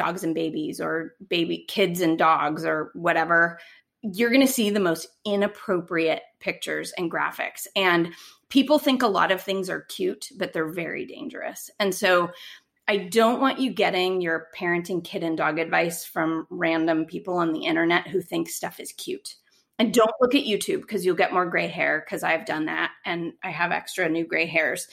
dogs and babies or baby kids and dogs or whatever you're going to see the most inappropriate pictures and graphics and people think a lot of things are cute, but they're very dangerous. And so I don't want you getting your parenting kid and dog advice from random people on the internet who think stuff is cute. And don't look at YouTube because you'll get more gray hair because I've done that and I have extra new gray hairs.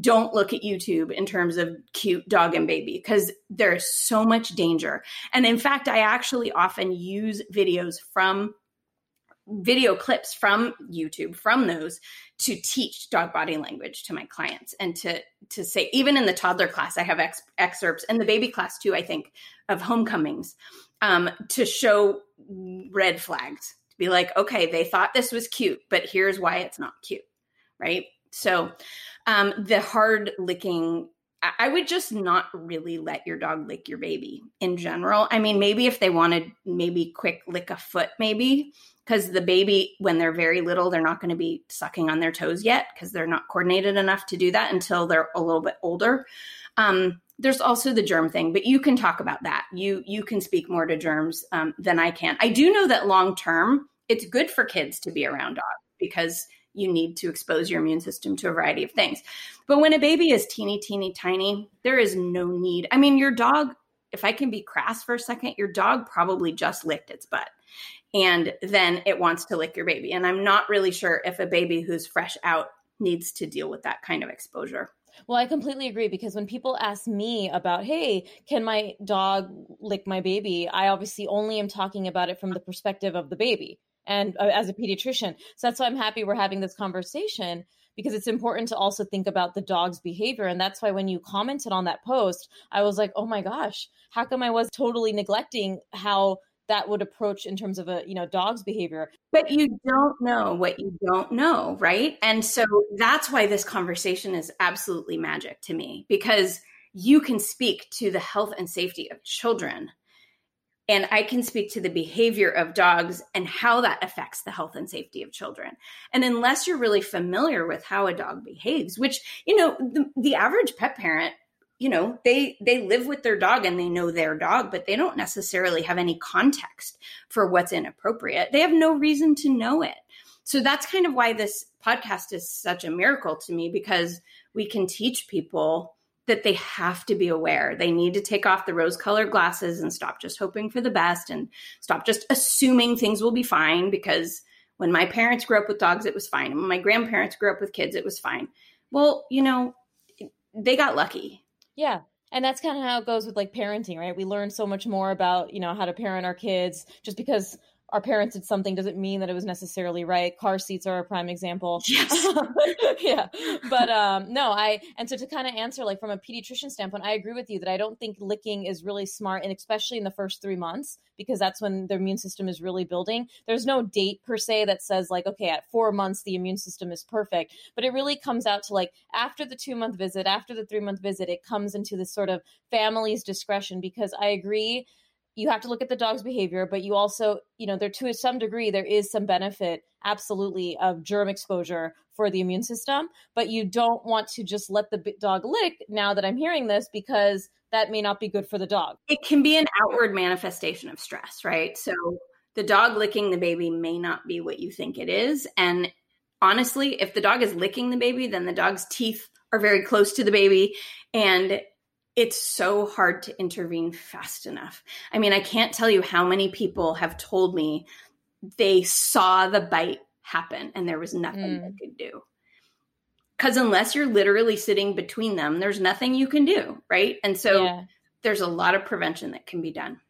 Don't look at YouTube in terms of cute dog and baby because there's so much danger. And in fact, I actually often use videos from video clips from YouTube from those to teach dog body language to my clients and to to say even in the toddler class I have ex- excerpts and the baby class too I think of homecomings um, to show red flags be like okay they thought this was cute but here's why it's not cute right so um, the hard licking I would just not really let your dog lick your baby in general. I mean, maybe if they wanted maybe quick lick a foot, maybe because the baby, when they're very little, they're not going to be sucking on their toes yet because they're not coordinated enough to do that until they're a little bit older. Um, there's also the germ thing, but you can talk about that. You you can speak more to germs um, than I can. I do know that long term, it's good for kids to be around dogs because you need to expose your immune system to a variety of things. But when a baby is teeny, teeny, tiny, there is no need. I mean, your dog, if I can be crass for a second, your dog probably just licked its butt and then it wants to lick your baby. And I'm not really sure if a baby who's fresh out needs to deal with that kind of exposure. Well, I completely agree because when people ask me about, hey, can my dog lick my baby? I obviously only am talking about it from the perspective of the baby and uh, as a pediatrician. So that's why I'm happy we're having this conversation because it's important to also think about the dog's behavior. And that's why when you commented on that post, I was like, oh my gosh, how come I was totally neglecting how that would approach in terms of a you know dog's behavior but you don't know what you don't know right and so that's why this conversation is absolutely magic to me because you can speak to the health and safety of children and I can speak to the behavior of dogs and how that affects the health and safety of children. And unless you're really familiar with how a dog behaves, which, you know, the, the average pet parent you know they they live with their dog and they know their dog but they don't necessarily have any context for what's inappropriate they have no reason to know it so that's kind of why this podcast is such a miracle to me because we can teach people that they have to be aware. They need to take off the rose colored glasses and stop just hoping for the best and stop just assuming things will be fine because when my parents grew up with dogs, it was fine. when my grandparents grew up with kids, it was fine. Well, you know, they got lucky. Yeah. and that's kind of how it goes with like parenting right we learn so much more about you know how to parent our kids just because our parents did something doesn't mean that it was necessarily right. Car seats are a prime example. Yes. yeah. But um no, I and so to kind of answer like from a pediatrician standpoint, I agree with you that I don't think licking is really smart and especially in the first 3 months because that's when their immune system is really building. There's no date per se that says like okay, at 4 months the immune system is perfect, but it really comes out to like after the 2 month visit, after the 3 month visit, it comes into this sort of family's discretion because I agree you have to look at the dog's behavior, but you also, you know, there to some degree there is some benefit absolutely of germ exposure for the immune system, but you don't want to just let the dog lick now that I'm hearing this because that may not be good for the dog. It can be an outward manifestation of stress, right? So the dog licking the baby may not be what you think it is and honestly, if the dog is licking the baby, then the dog's teeth are very close to the baby and it's so hard to intervene fast enough. I mean, I can't tell you how many people have told me they saw the bite happen and there was nothing mm. they could do. Because unless you're literally sitting between them, there's nothing you can do, right? And so yeah. there's a lot of prevention that can be done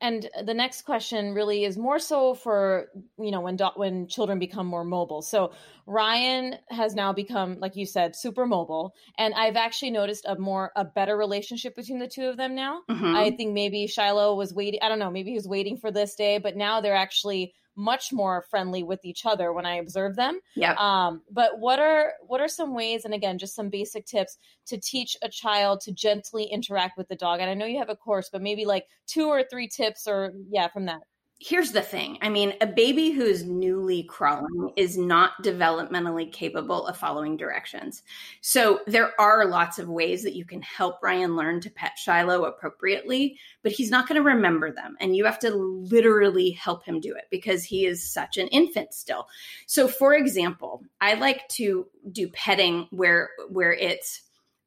and the next question really is more so for you know when do- when children become more mobile. So ryan has now become like you said super mobile. And i've actually noticed a more a better relationship between the two of them now. Mm-hmm. i think maybe shiloh was waiting i don't know maybe he was waiting for this day but now they're actually much more friendly with each other when I observe them. Yeah. Um, but what are what are some ways, and again, just some basic tips to teach a child to gently interact with the dog? And I know you have a course, but maybe like two or three tips, or yeah, from that here's the thing I mean, a baby who's newly crawling is not developmentally capable of following directions. So there are lots of ways that you can help Ryan learn to pet Shiloh appropriately, but he's not going to remember them. And you have to literally help him do it because he is such an infant still. So, for example, I like to do petting where where it's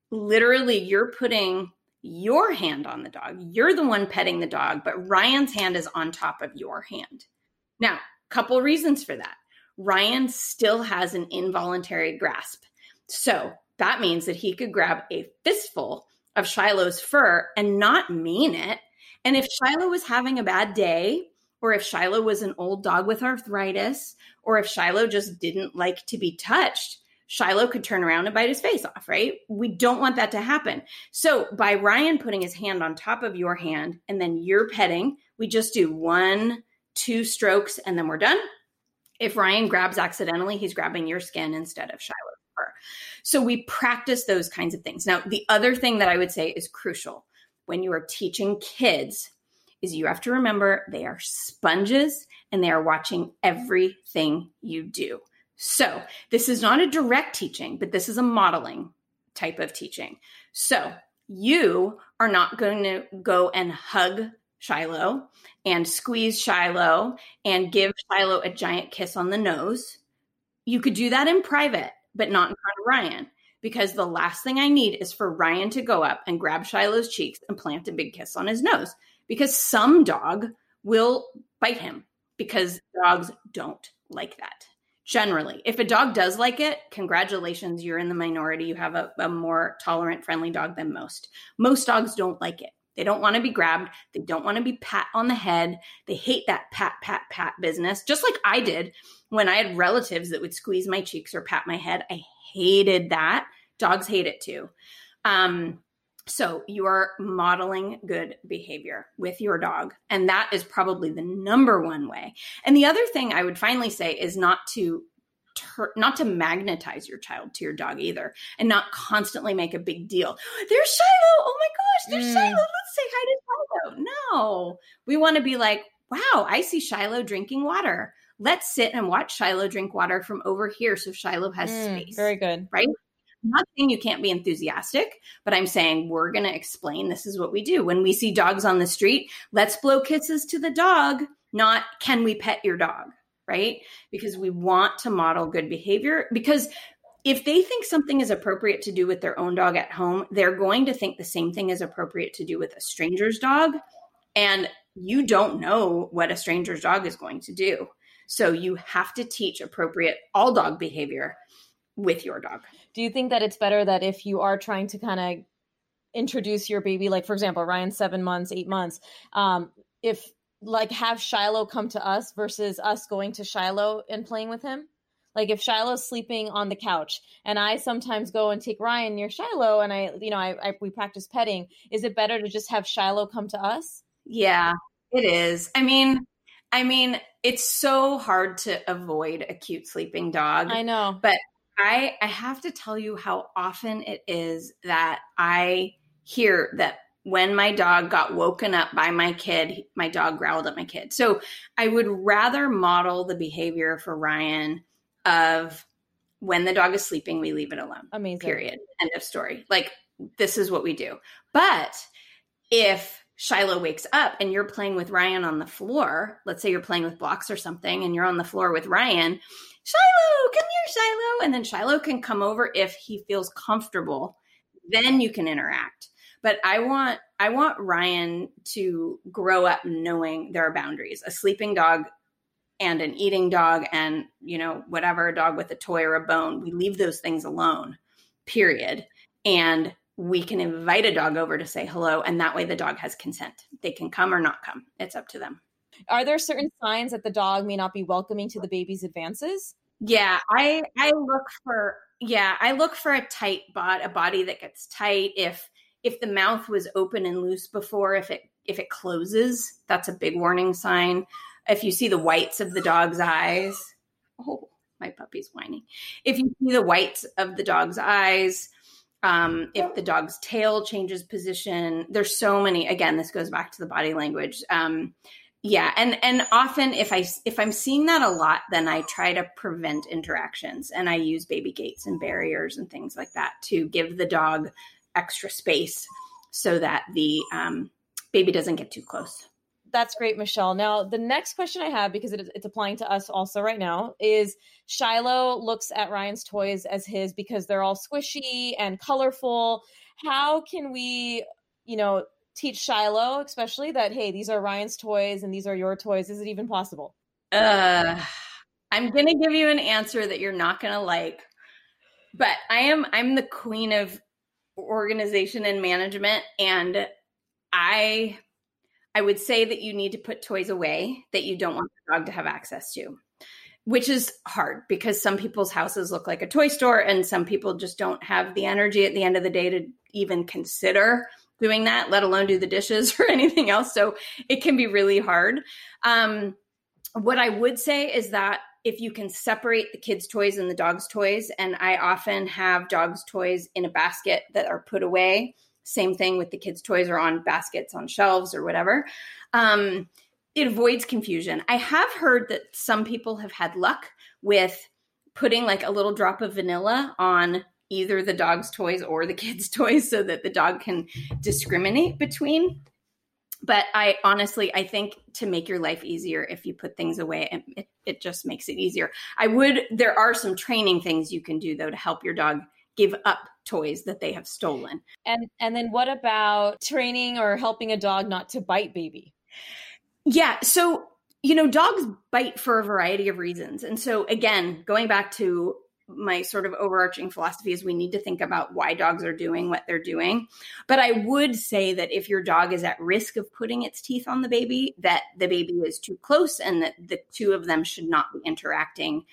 literally you're putting your hand on the dog. You're the one petting the dog, but Ryan's hand is on top of your hand. Now, couple reasons for that. Ryan still has an involuntary grasp. So that means that he could grab a fistful of Shiloh's fur and not mean it. And if Shiloh was having a bad day, or if Shiloh was an old dog with arthritis, or if Shiloh just didn't like to be touched, Shiloh could turn around and bite his face off, right? We don't want that to happen. So, by Ryan putting his hand on top of your hand and then you're petting, we just do one, two strokes, and then we're done. If Ryan grabs accidentally, he's grabbing your skin instead of Shiloh's fur. So, we practice those kinds of things. Now, the other thing that I would say is crucial when you are teaching kids is you have to remember they are sponges and they are watching everything you do. So, this is not a direct teaching, but this is a modeling type of teaching. So, you are not going to go and hug Shiloh and squeeze Shiloh and give Shiloh a giant kiss on the nose. You could do that in private, but not in front of Ryan, because the last thing I need is for Ryan to go up and grab Shiloh's cheeks and plant a big kiss on his nose, because some dog will bite him because dogs don't like that generally. If a dog does like it, congratulations, you're in the minority. You have a, a, more tolerant, friendly dog than most. Most dogs don't like it. They don't want to be grabbed. They don't want to be pat on the head. They hate that pat, pat, pat business, just like I did when I had relatives that would squeeze my cheeks or pat my head. I hated that. Dogs hate it too. Um, so you are modeling good behavior with your dog. And that is probably the number one way. And the other thing I would finally say is not to ter- not to magnetize your child to your dog either and not constantly make a big deal. There's Shiloh. Oh my gosh, there's mm. Shiloh. Let's say hi to Shiloh. No. We want to be like, wow, I see Shiloh drinking water. Let's sit and watch Shiloh drink water from over here so Shiloh has mm, space. Very good. Right? Not saying you can't be enthusiastic, but I'm saying we're going to explain this is what we do. When we see dogs on the street, let's blow kisses to the dog, not can we pet your dog, right? Because we want to model good behavior. Because if they think something is appropriate to do with their own dog at home, they're going to think the same thing is appropriate to do with a stranger's dog. And you don't know what a stranger's dog is going to do. So you have to teach appropriate all dog behavior with your dog. Do you think that it's better that if you are trying to kind of introduce your baby, like for example, Ryan's seven months, eight months, um, if like have Shiloh come to us versus us going to Shiloh and playing with him? Like if Shiloh's sleeping on the couch and I sometimes go and take Ryan near Shiloh and I, you know, I, I we practice petting, is it better to just have Shiloh come to us? Yeah, it is. I mean, I mean, it's so hard to avoid a cute sleeping dog. I know. But I I have to tell you how often it is that I hear that when my dog got woken up by my kid, my dog growled at my kid. So I would rather model the behavior for Ryan of when the dog is sleeping, we leave it alone. Amazing. Period. End of story. Like this is what we do. But if Shiloh wakes up and you're playing with Ryan on the floor, let's say you're playing with blocks or something and you're on the floor with Ryan, Shiloh, come here, Shiloh. And then Shiloh can come over if he feels comfortable. Then you can interact. But I want I want Ryan to grow up knowing there are boundaries. A sleeping dog and an eating dog and, you know, whatever, a dog with a toy or a bone, we leave those things alone. Period. And we can invite a dog over to say hello and that way the dog has consent. They can come or not come. It's up to them. Are there certain signs that the dog may not be welcoming to the baby's advances? Yeah, I I look for yeah, I look for a tight body, a body that gets tight. If if the mouth was open and loose before, if it if it closes, that's a big warning sign. If you see the whites of the dog's eyes, oh, my puppy's whining. If you see the whites of the dog's eyes, um, if the dog's tail changes position, there's so many. Again, this goes back to the body language. Um, yeah and and often if i if i'm seeing that a lot then i try to prevent interactions and i use baby gates and barriers and things like that to give the dog extra space so that the um, baby doesn't get too close. That's great michelle. Now the next question i have because it, it's applying to us also right now is shiloh looks at ryan's toys as his because they're all squishy and colorful. How can we you know teach Shiloh, especially that hey, these are Ryan's toys and these are your toys? Is it even possible? Uh, I'm gonna give you an answer that you're not gonna like, but I am I'm the queen of organization and management, and I I would say that you need to put toys away that you don't want the dog to have access to. Which is hard because some people's houses look like a toy store, and some people just don't have the energy at the end of the day to even consider doing that, let alone do the dishes or anything else. So it can be really hard. Um, what I would say is that if you can separate the kids' toys and the dog's toys, and I often have dogs' toys in a basket that are put away. Same thing with the kids' toys or on baskets on shelves or whatever. Um, it avoids confusion. I have heard that some people have had luck with putting like a little drop of vanilla on either the dog's toys or the kids' toys so that the dog can discriminate between. But I honestly, I think to make your life easier, if you put things away, it, it just makes it easier. I would, there are some training things you can do though to help your dog give up toys that they have stolen. And and then what about training or helping a dog not to bite baby? Yeah, so you know, dogs bite for a variety of reasons. And so again, going back to my sort of overarching philosophy is we need to think about why dogs are doing what they're doing. But I would say that if your dog is at risk of putting its teeth on the baby, that the baby is too close and that the two of them should not be interacting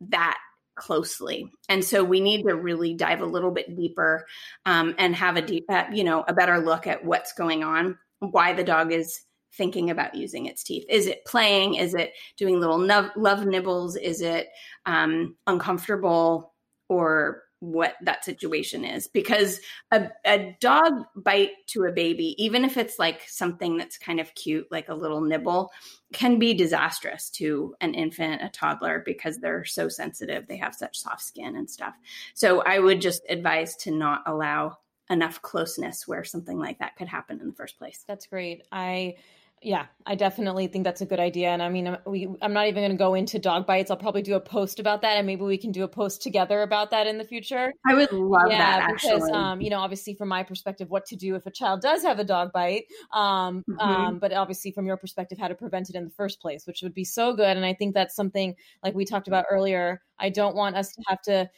that closely. And so we need to really dive a little bit deeper um, and have a deep, uh, you know, a better look at what's going on, why the dog is thinking about using its teeth? Is it playing? Is it doing little love nibbles? Is it um, uncomfortable or what that situation is? Because a, a dog bite to a baby, even if it's like something that's kind of cute, like a little nibble, can be disastrous to an infant, a toddler, because they're so sensitive. They have such soft skin and stuff. So I would just advise to not allow enough closeness where something like that could happen in the first place. That's great. I yeah, I definitely think that's a good idea. And I mean, we, I'm not even going to go into dog bites. I'll probably do a post about that, and maybe we can do a post together about that in the future. I would love yeah, that. Actually, because um, you know, obviously from my perspective, what to do if a child does have a dog bite, um, mm-hmm. um, but obviously from your perspective, how to prevent it in the first place, which would be so good. And I think that's something like we talked about earlier. I don't want us to have to,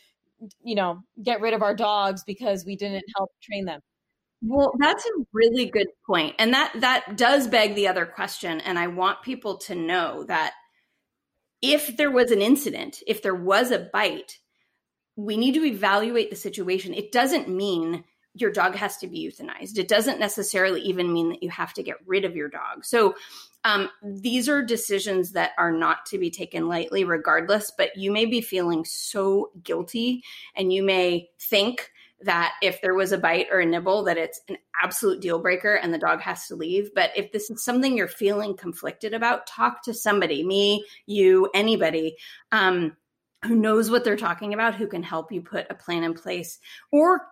you know, get rid of our dogs because we didn't help train them. Well, that's a really good point. And that that does beg the other question and I want people to know that if there was an incident, if there was a bite, we need to evaluate the situation. It doesn't mean your dog has to be euthanized. It doesn't necessarily even mean that you have to get rid of your dog. So, um, these are decisions that are not to be taken lightly, regardless. But you may be feeling so guilty, and you may think that if there was a bite or a nibble, that it's an absolute deal breaker and the dog has to leave. But if this is something you're feeling conflicted about, talk to somebody, me, you, anybody. Um, who knows what they're talking about, who can help you put a plan in place, or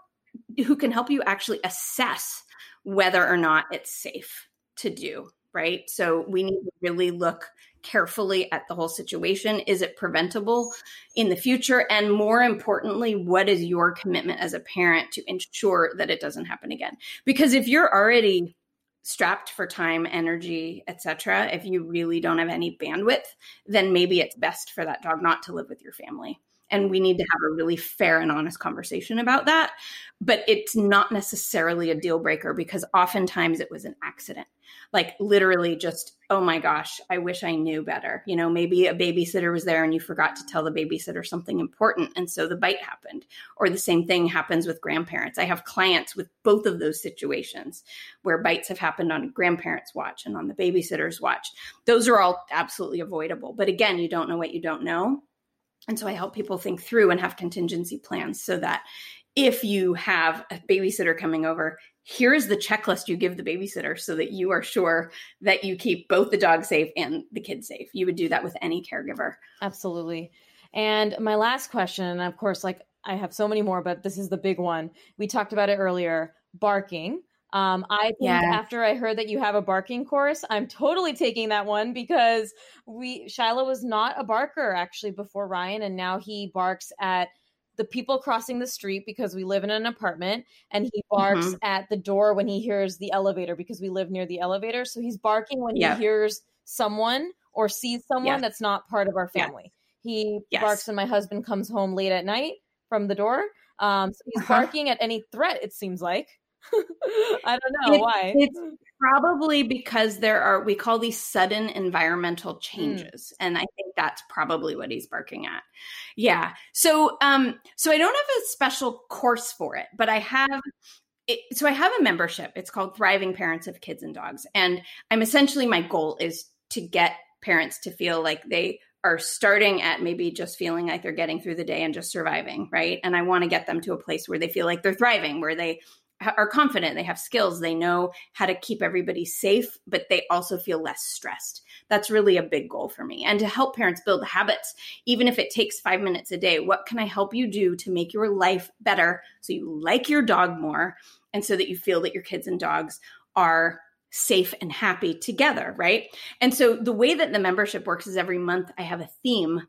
who can help you actually assess whether or not it's safe to do, right? So we need to really look carefully at the whole situation. Is it preventable in the future? And more importantly, what is your commitment as a parent to ensure that it doesn't happen again? Because if you're already strapped for time, energy, etc., if you really don't have any bandwidth, then maybe it's best for that dog not to live with your family. And we need to have a really fair and honest conversation about that. But it's not necessarily a deal breaker because oftentimes it was an accident. Like literally just, oh my gosh, I wish I knew better. You know, maybe a babysitter was there and you forgot to tell the babysitter something important. And so the bite happened. Or the same thing happens with grandparents. I have clients with both of those situations where bites have happened on a grandparents' watch and on the babysitter's watch. Those are all absolutely avoidable. But again, you don't know what you don't know. And so I help people think through and have contingency plans so that if you have a babysitter coming over, here's the checklist you give the babysitter so that you are sure that you keep both the dog safe and the kid safe. You would do that with any caregiver. Absolutely. And my last question, and of course, like I have so many more, but this is the big one. We talked about it earlier barking. Um, I think yeah. after I heard that you have a barking course, I'm totally taking that one because we Shiloh was not a barker actually before Ryan, and now he barks at the people crossing the street because we live in an apartment, and he barks mm-hmm. at the door when he hears the elevator because we live near the elevator. So he's barking when yeah. he hears someone or sees someone that's not part of our family. Yeah. He yes. barks when my husband comes home late at night from the door. Um, so he's uh-huh. barking at any threat. It seems like. I don't know it, why. It's probably because there are we call these sudden environmental hmm. changes, mm. and I think that's probably what he's barking at. Yeah. So, um, so I don't have a special course for it, but I have. It, so I have a membership. It's called Thriving Parents of Kids and Dogs, and I'm essentially my goal is to get parents to feel like they are starting at maybe just feeling like they're getting through the day and just surviving, right? And I want to get them to a place where they feel like they're thriving, where they are confident, they have skills, they know how to keep everybody safe, but they also feel less stressed. That's really a big goal for me. And to help parents build habits, even if it takes five minutes a day, what can I help you do to make your life better so you like your dog more and so that you feel that your kids and dogs are safe and happy together, right? And so the way that the membership works is every month I have a theme,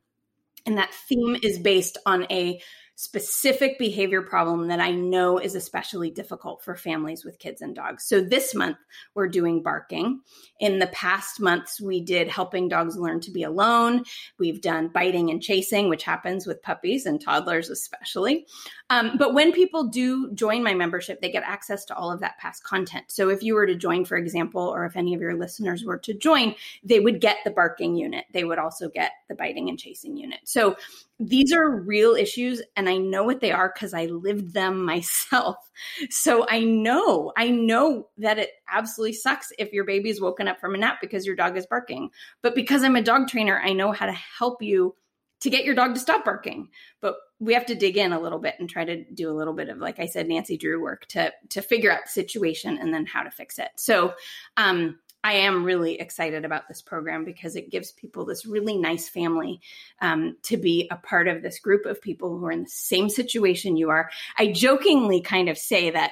and that theme is based on a specific behavior problem that I know is especially difficult for families with kids and dogs. So this month, we're doing barking. In the past months, we did helping dogs learn to be alone. We've done biting and chasing, which happens with puppies and toddlers, especially. Um, but when people do join my membership, they get access to all of that past content. So if you were to join, for example, or if any of your listeners were to join, they would get the barking unit. They would also get the biting and chasing unit. So these are real issues, and I know what they are because I lived them myself. So I know, I know that it absolutely sucks if your baby's woken up from a nap because your dog is barking. But because I'm a dog trainer, I know how to help you to get your dog to stop barking. But we have to dig in a little bit and try to do a little bit of, like I said, Nancy Drew work to to figure out the situation and then how to fix it. So um, I am really excited about this program because it gives people this really nice family um, to be a part of this group of people who are in the same situation you are. I jokingly kind of say that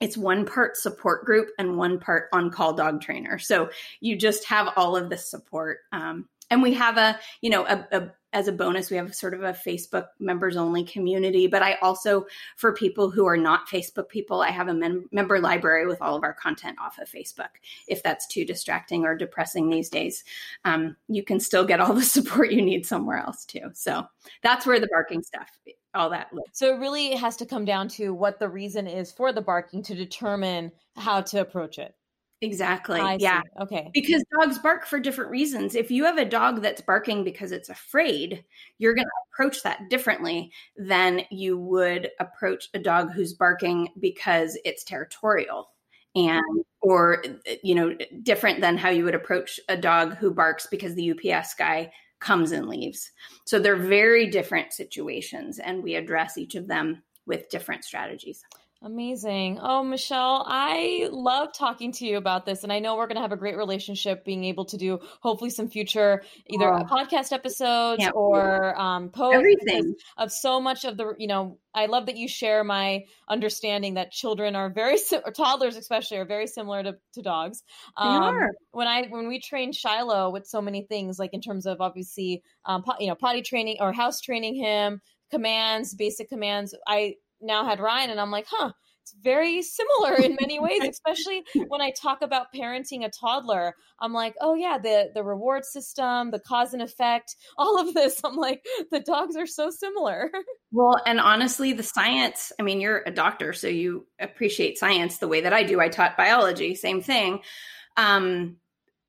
it's one part support group and one part on call dog trainer. So you just have all of this support. Um, and we have a, you know, a, a as a bonus, we have sort of a Facebook members only community. But I also, for people who are not Facebook people, I have a mem- member library with all of our content off of Facebook. If that's too distracting or depressing these days, um, you can still get all the support you need somewhere else too. So that's where the barking stuff all that lives. So it really has to come down to what the reason is for the barking to determine how to approach it. Exactly. I yeah. see. Okay. Because dogs bark for different reasons. If you have a dog that's barking because it's afraid, you're going to approach that differently than you would approach a dog who's barking because it's territorial and or eh, you know different than how you would approach a dog who barks because the UPS guy comes and leaves. So they're very different situations and we address each of them with different strategies. Amazing. Oh, Michelle, I love talking to you about this. And I know we're going to have a great relationship being able to do hopefully some future either oh, podcast episodes or um, posts Everything. of so much of the, you know, I love that you share my understanding that children are very, or toddlers especially, are very similar to, to dogs. Um. When I, when we trained Shiloh with so many things, like in terms of obviously, um, you know, potty training or house training him, commands, basic commands, I, now had Ryan, and I'm like, huh, it's very similar in many ways, especially when I talk about parenting a toddler. I'm like, oh yeah, the the reward system, the cause and effect, all of this. I'm like, the dogs are so similar. Well, and honestly, the science, I mean, you're a doctor, so you appreciate science the way that I do. I taught biology, same thing. Um,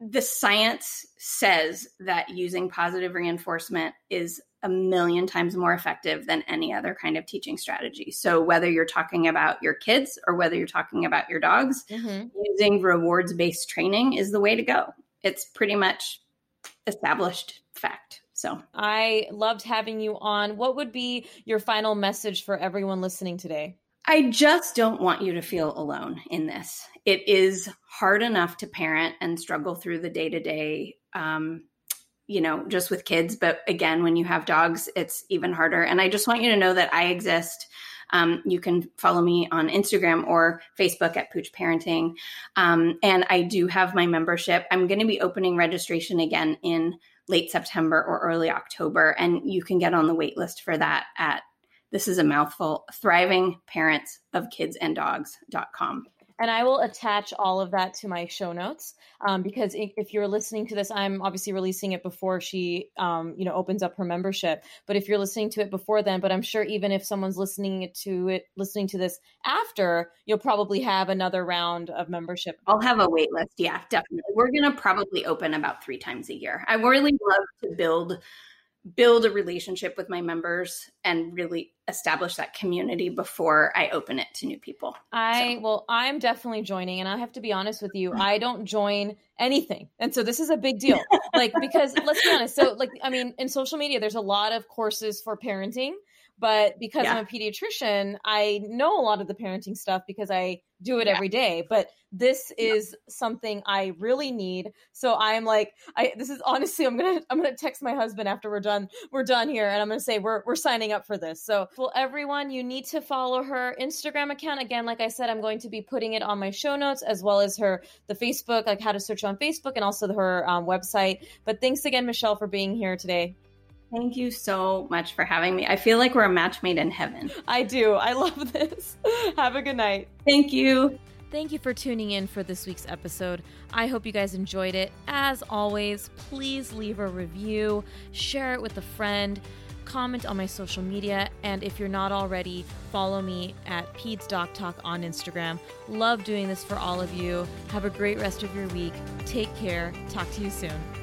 the science says that using positive reinforcement is a million times more effective than any other kind of teaching strategy. So, whether you're talking about your kids or whether you're talking about your dogs, mm-hmm. using rewards based training is the way to go. It's pretty much established fact. So, I loved having you on. What would be your final message for everyone listening today? I just don't want you to feel alone in this. It is hard enough to parent and struggle through the day to day you know, just with kids. But again, when you have dogs, it's even harder. And I just want you to know that I exist. Um, you can follow me on Instagram or Facebook at Pooch Parenting. Um, and I do have my membership. I'm going to be opening registration again in late September or early October. And you can get on the wait list for that at this is a mouthful thriving parents of kids and I will attach all of that to my show notes um, because if you're listening to this, I'm obviously releasing it before she, um, you know, opens up her membership. But if you're listening to it before then, but I'm sure even if someone's listening to it, listening to this after, you'll probably have another round of membership. I'll have a wait list. Yeah, definitely. We're gonna probably open about three times a year. I really love to build build a relationship with my members and really establish that community before I open it to new people. I so. well, I'm definitely joining and I have to be honest with you, mm-hmm. I don't join anything. And so this is a big deal. like because let's be honest, so like I mean, in social media there's a lot of courses for parenting but because yeah. I'm a pediatrician, I know a lot of the parenting stuff because I do it yeah. every day. But this is yeah. something I really need. So I'm like, I this is honestly, I'm gonna I'm gonna text my husband after we're done we're done here, and I'm gonna say we're we're signing up for this. So well, everyone, you need to follow her Instagram account. Again, like I said, I'm going to be putting it on my show notes as well as her the Facebook, like how to search on Facebook, and also her um, website. But thanks again, Michelle, for being here today. Thank you so much for having me. I feel like we're a match made in heaven. I do. I love this. Have a good night. Thank you. Thank you for tuning in for this week's episode. I hope you guys enjoyed it. As always, please leave a review, share it with a friend, comment on my social media, and if you're not already, follow me at Peds Doc Talk on Instagram. Love doing this for all of you. Have a great rest of your week. Take care. Talk to you soon.